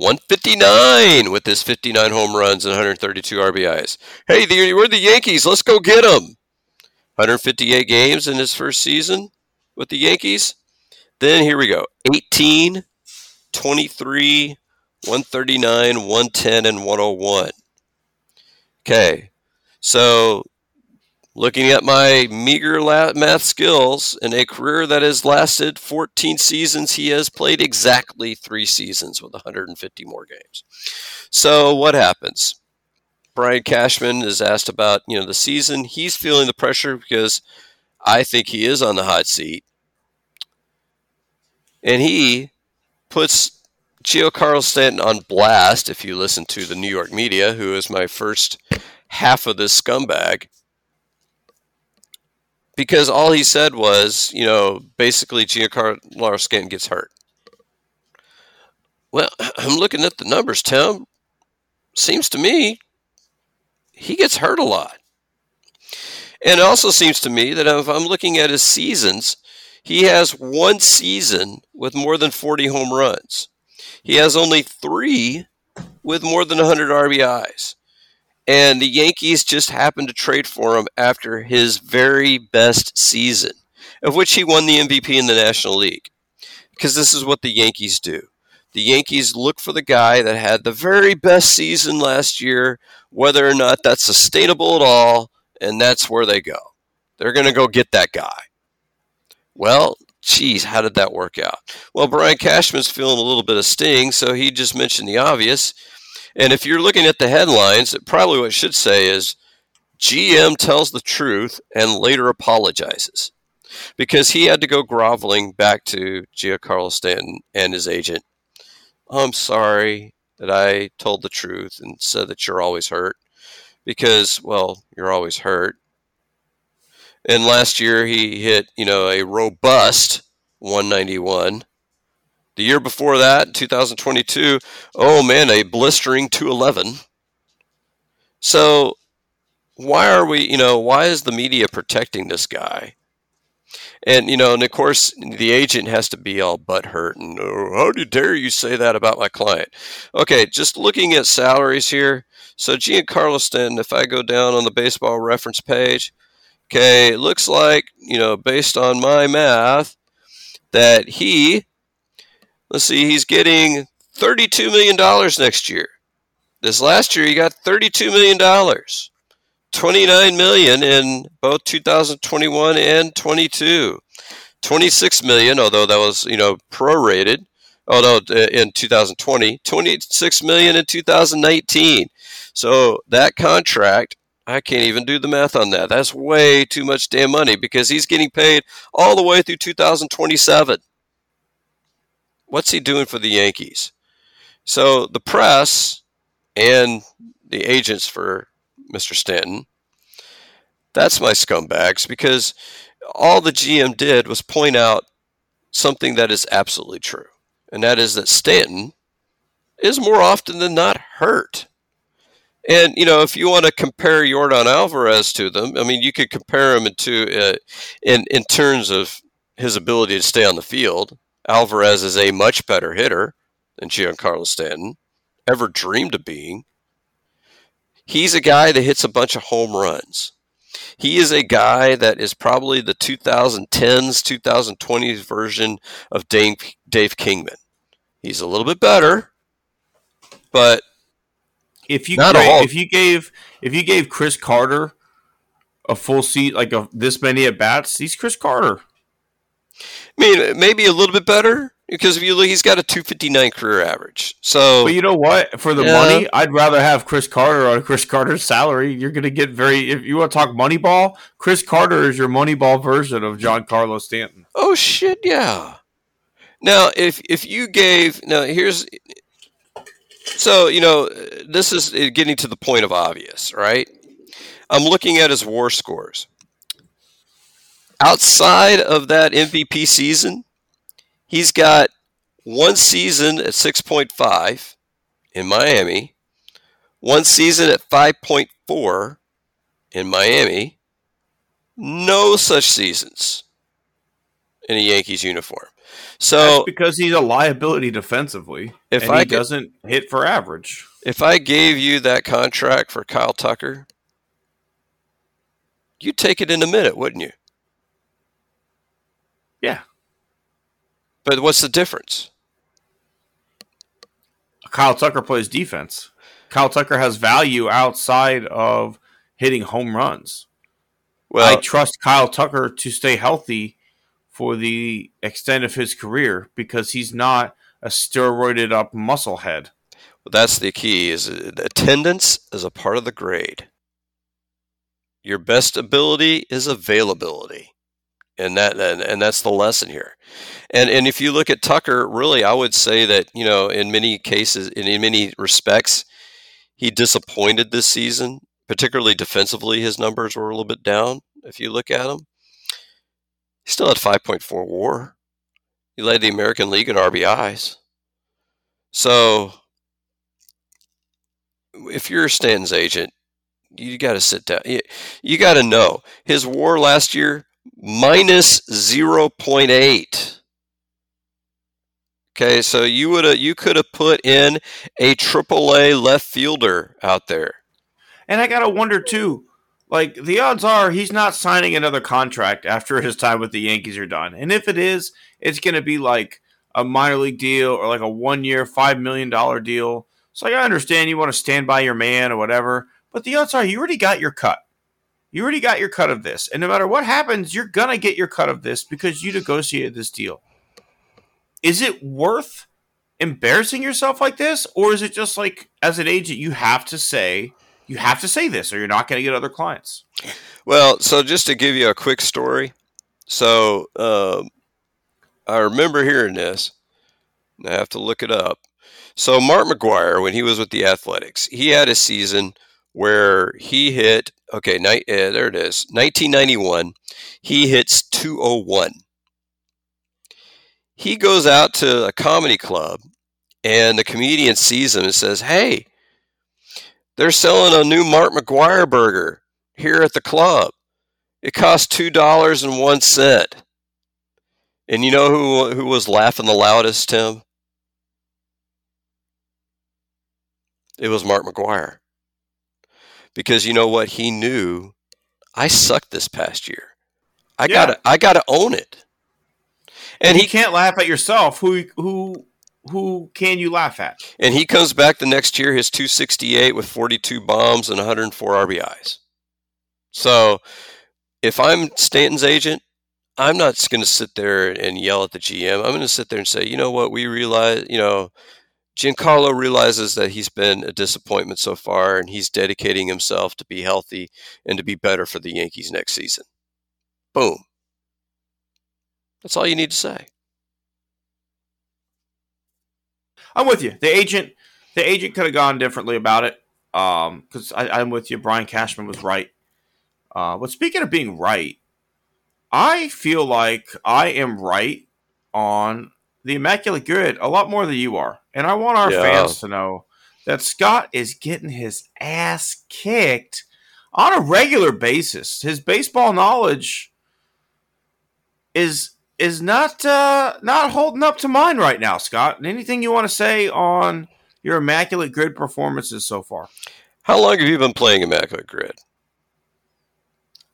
159 with his 59 home runs and 132 RBIs. Hey, we're the Yankees. Let's go get them. 158 games in his first season with the Yankees. Then here we go 18, 23, 139, 110, and 101. Okay, so Looking at my meager math skills in a career that has lasted 14 seasons, he has played exactly three seasons with 150 more games. So what happens? Brian Cashman is asked about you know the season. He's feeling the pressure because I think he is on the hot seat, and he puts Giancarlo Stanton on blast. If you listen to the New York media, who is my first half of this scumbag because all he said was, you know, basically Giancarlo Stanton gets hurt. Well, I'm looking at the numbers, Tim. Seems to me he gets hurt a lot. And it also seems to me that if I'm looking at his seasons, He has one season with more than 40 home runs. He has only three with more than 100 RBIs. And the Yankees just happened to trade for him after his very best season, of which he won the MVP in the National League. Because this is what the Yankees do. The Yankees look for the guy that had the very best season last year, whether or not that's sustainable at all, and that's where they go. They're going to go get that guy. Well, geez, how did that work out? Well, Brian Cashman's feeling a little bit of sting, so he just mentioned the obvious. And if you're looking at the headlines, probably what should say is GM tells the truth and later apologizes because he had to go groveling back to Giancarlo Stanton and his agent. I'm sorry that I told the truth and said that you're always hurt because, well, you're always hurt. And last year he hit, you know, a robust 191. The year before that, 2022, oh man, a blistering 211. So why are we, you know, why is the media protecting this guy? And you know, and of course, the agent has to be all butthurt and oh, how dare you say that about my client? Okay, just looking at salaries here. So Giancarlo Stanton, if I go down on the baseball reference page, okay, it looks like you know, based on my math, that he, let's see, he's getting thirty-two million dollars next year. This last year, he got thirty-two million dollars. 29 million in both 2021 and 22. 26 million, although that was, you know, prorated. Oh no, uh, in 2020, 26 million in 2019. So that contract, I can't even do the math on that. That's way too much damn money because he's getting paid all the way through 2027. What's he doing for the Yankees? So the press and the agents for Mr. Stanton. That's my scumbags because all the GM did was point out something that is absolutely true, and that is that Stanton is more often than not hurt. And you know, if you want to compare Yordan Alvarez to them, I mean, you could compare him into uh, in in terms of his ability to stay on the field. Alvarez is a much better hitter than Giancarlo Stanton ever dreamed of being. He's a guy that hits a bunch of home runs. He is a guy that is probably the 2010s, 2020s version of Dave, Dave Kingman. He's a little bit better, but if you gave, if you gave if you gave Chris Carter a full seat like a, this many at bats, he's Chris Carter. I mean, maybe a little bit better, because if you look, he's got a 259 career average. So, but you know what? For the yeah. money, I'd rather have Chris Carter on Chris Carter's salary. You're going to get very. If you want to talk Moneyball, Chris Carter is your Moneyball version of Giancarlo Stanton. Oh shit, yeah. Now, if if you gave now here's so you know this is getting to the point of obvious, right? I'm looking at his WAR scores. Outside of that MVP season, He's got one season at 6.5 in Miami, one season at 5.4 in Miami, no such seasons in a Yankees uniform. So That's because he's a liability defensively, if I he doesn't hit for average. If I gave you that contract for Kyle Tucker, you'd take it in a minute, wouldn't you? Yeah. But what's the difference? Kyle Tucker plays defense. Kyle Tucker has value outside of hitting home runs. Well, I trust Kyle Tucker to stay healthy for the extent of his career because he's not a steroided up muscle head. Well, that's the key is attendance is a part of the grade. Your best ability is availability and that and, and that's the lesson here. And and if you look at tucker really i would say that you know in many cases in, in many respects he disappointed this season particularly defensively his numbers were a little bit down if you look at him. He still had 5.4 war. He led the american league in rbis so if you're a stanton's agent you got to sit down. You, you got to know. His war last year minus 0.8. Okay, so you would you could have put in a AAA left fielder out there. And I gotta wonder too, like the odds are he's not signing another contract after his time with the Yankees are done. And if it is, it's gonna be like a minor league deal or like a one year, five million dollar deal. So like, I understand you want to stand by your man or whatever, but the odds are you already got your cut. You already got your cut of this. And no matter what happens, you're gonna get your cut of this because you negotiated this deal. Is it worth embarrassing yourself like this? Or is it just like as an agent you have to say you have to say this or you're not going to get other clients? Well, so just to give you a quick story. So um, I remember hearing this. I have to look it up. So Mark McGwire, when he was with the Athletics, he had a season where he hit okay, uh, there it is, 1991. He hits 201. He goes out to a comedy club, and the comedian sees him and says, "Hey, they're selling a new Mark McGwire burger here at the club. It costs two dollars and one cent." And you know who who was laughing the loudest, Tim? It was Mark McGwire. Because you know what? He knew I sucked this past year. I yeah. gotta I gotta own it. And he can't laugh at yourself. Who who who can you laugh at? And he comes back the next year, his 268 with 42 bombs and 104 RBIs. So if I'm Stanton's agent, I'm not going to sit there and yell at the GM. I'm going to sit there and say, you know what, we realize, you know, Giancarlo realizes that he's been a disappointment so far, and he's dedicating himself to be healthy and to be better for the Yankees next season. Boom. That's all you need to say. I'm with you. The agent, the agent could have gone differently about it. Um, because I'm with you. Brian Cashman was right. Uh, but speaking of being right, I feel like I am right on the Immaculate Grid a lot more than you are. And I want our yeah. fans to know that Scott is getting his ass kicked on a regular basis. His baseball knowledge is is not uh, not holding up to mine right now, Scott. Anything you want to say on your Immaculate Grid performances so far? How long have you been playing Immaculate Grid?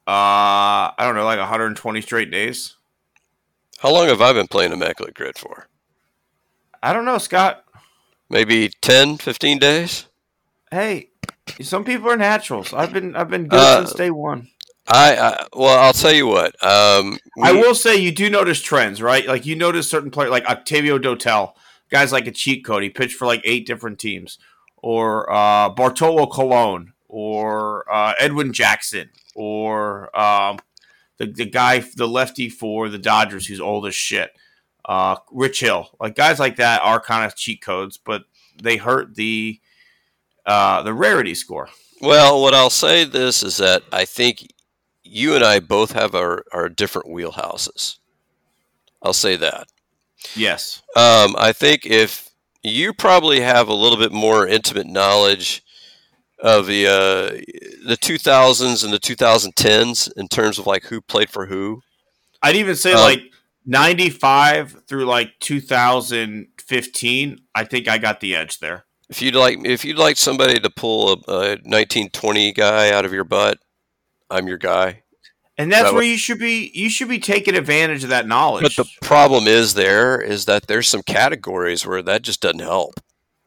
Uh, I don't know, like 120 straight days. How long have I been playing Immaculate Grid for? I don't know, Scott. Maybe 10, 15 days. Hey, some people are naturals. I've been I've been good uh, since day one. I, I, well, I'll tell you what. Um, we, I will say you do notice trends, right? Like you notice certain players, like Octavio Dotel, guys like a cheat code. He pitched for like eight different teams, or uh, Bartolo Colon, or uh, Edwin Jackson, or um, the the guy, the lefty for the Dodgers, who's old as shit. Uh, Rich Hill, like guys like that are kind of cheat codes, but they hurt the uh, the rarity score. Well, what I'll say this is that I think you and I both have our, our different wheelhouses. I'll say that. Yes. Um, I think if you probably have a little bit more intimate knowledge of the uh, the 2000s and the 2010s in terms of like who played for who. I'd even say um, like 95 through like 2015. I think I got the edge there. If you'd like, if you'd like somebody to pull a, a 1920 guy out of your butt, I'm your guy. And that's that where you should be. You should be taking advantage of that knowledge. But the problem is there is that there's some categories where that just doesn't help.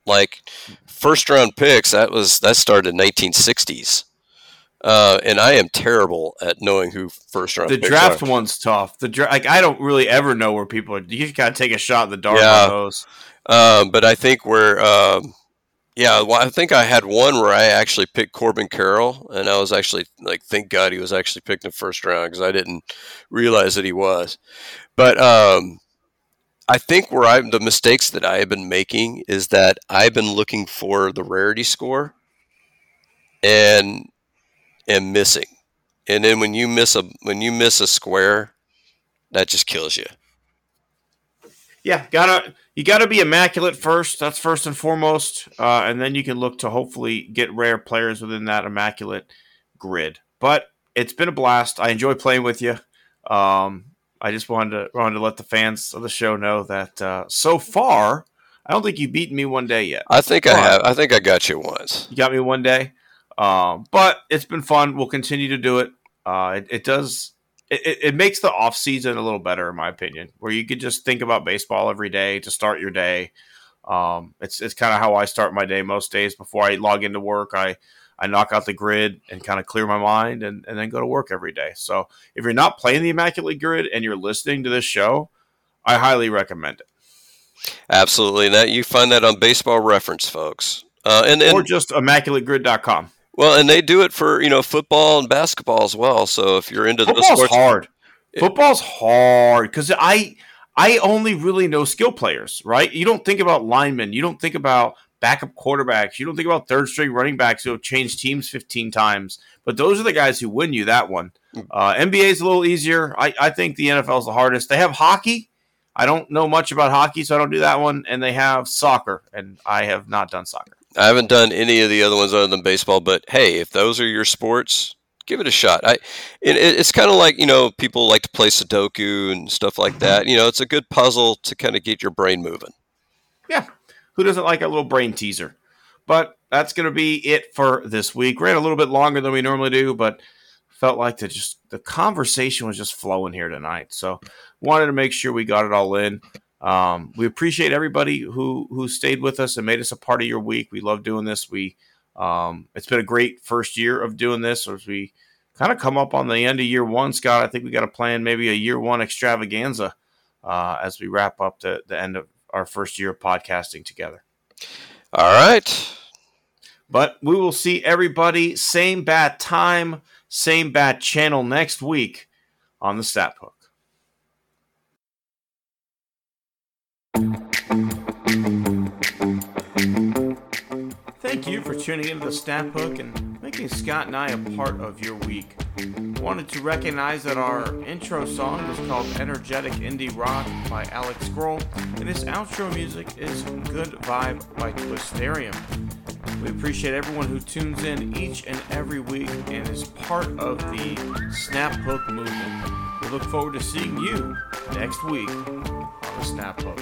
Like first round picks, that was that started in 1960s. Uh, and I am terrible at knowing who first round. The draft are. one's tough. The dra- like I don't really ever know where people are. You just gotta take a shot in the dark yeah. on those. Um, but I think where, um, yeah, well, I think I had one where I actually picked Corbin Carroll, and I was actually like, thank God he was actually picked in the first round because I didn't realize that he was. But um, I think where I'm the mistakes that I have been making is that I've been looking for the rarity score and am missing. And then when you miss a when you miss a square, that just kills you. Yeah, gotta you gotta be immaculate first. That's first and foremost, uh, and then you can look to hopefully get rare players within that immaculate grid. But it's been a blast. I enjoy playing with you. Um, I just wanted to wanted to let the fans of the show know that uh, so far, I don't think you've beaten me one day yet. I think I have. I think I got you once. You got me one day, um, but it's been fun. We'll continue to do it. Uh, it, it, does. It, it makes the off season a little better, in my opinion, where you could just think about baseball every day to start your day. Um, it's it's kind of how I start my day most days. Before I log into work, I I knock out the grid and kind of clear my mind and, and then go to work every day. So if you're not playing the Immaculate Grid and you're listening to this show, I highly recommend it. Absolutely. That you find that on baseball reference, folks. Uh, and, and or just immaculategrid.com. Well, and they do it for, you know, football and basketball as well. So if you're into Football's the sports hard. It, Football's hard because I I only really know skill players, right? You don't think about linemen, you don't think about backup quarterbacks, you don't think about third string running backs who have changed teams 15 times, but those are the guys who win you that one. Hmm. Uh, NBA is a little easier. I, I think the NFL is the hardest. They have hockey. I don't know much about hockey, so I don't do that one. And they have soccer, and I have not done soccer. I haven't done any of the other ones other than baseball, but hey, if those are your sports, give it a shot. I, it, it's kind of like you know people like to play Sudoku and stuff like that. You know, it's a good puzzle to kind of get your brain moving. Yeah, who doesn't like a little brain teaser? But that's going to be it for this week. Ran a little bit longer than we normally do, but felt like the just the conversation was just flowing here tonight. So wanted to make sure we got it all in. Um, we appreciate everybody who who stayed with us and made us a part of your week. We love doing this. We um, it's been a great first year of doing this as we kind of come up on the end of year one, Scott. I think we got to plan maybe a year one extravaganza uh, as we wrap up the, the end of our first year of podcasting together. All right. But we will see everybody same bat time, same bat channel next week on the Snap Hook. Thank you for tuning into the Snap Hook and making Scott and I a part of your week. Wanted to recognize that our intro song is called Energetic Indie Rock by Alex Grohl, and his outro music is Good Vibe by Twisterium. We appreciate everyone who tunes in each and every week and is part of the Snap Hook movement. We look forward to seeing you next week on the snap hook.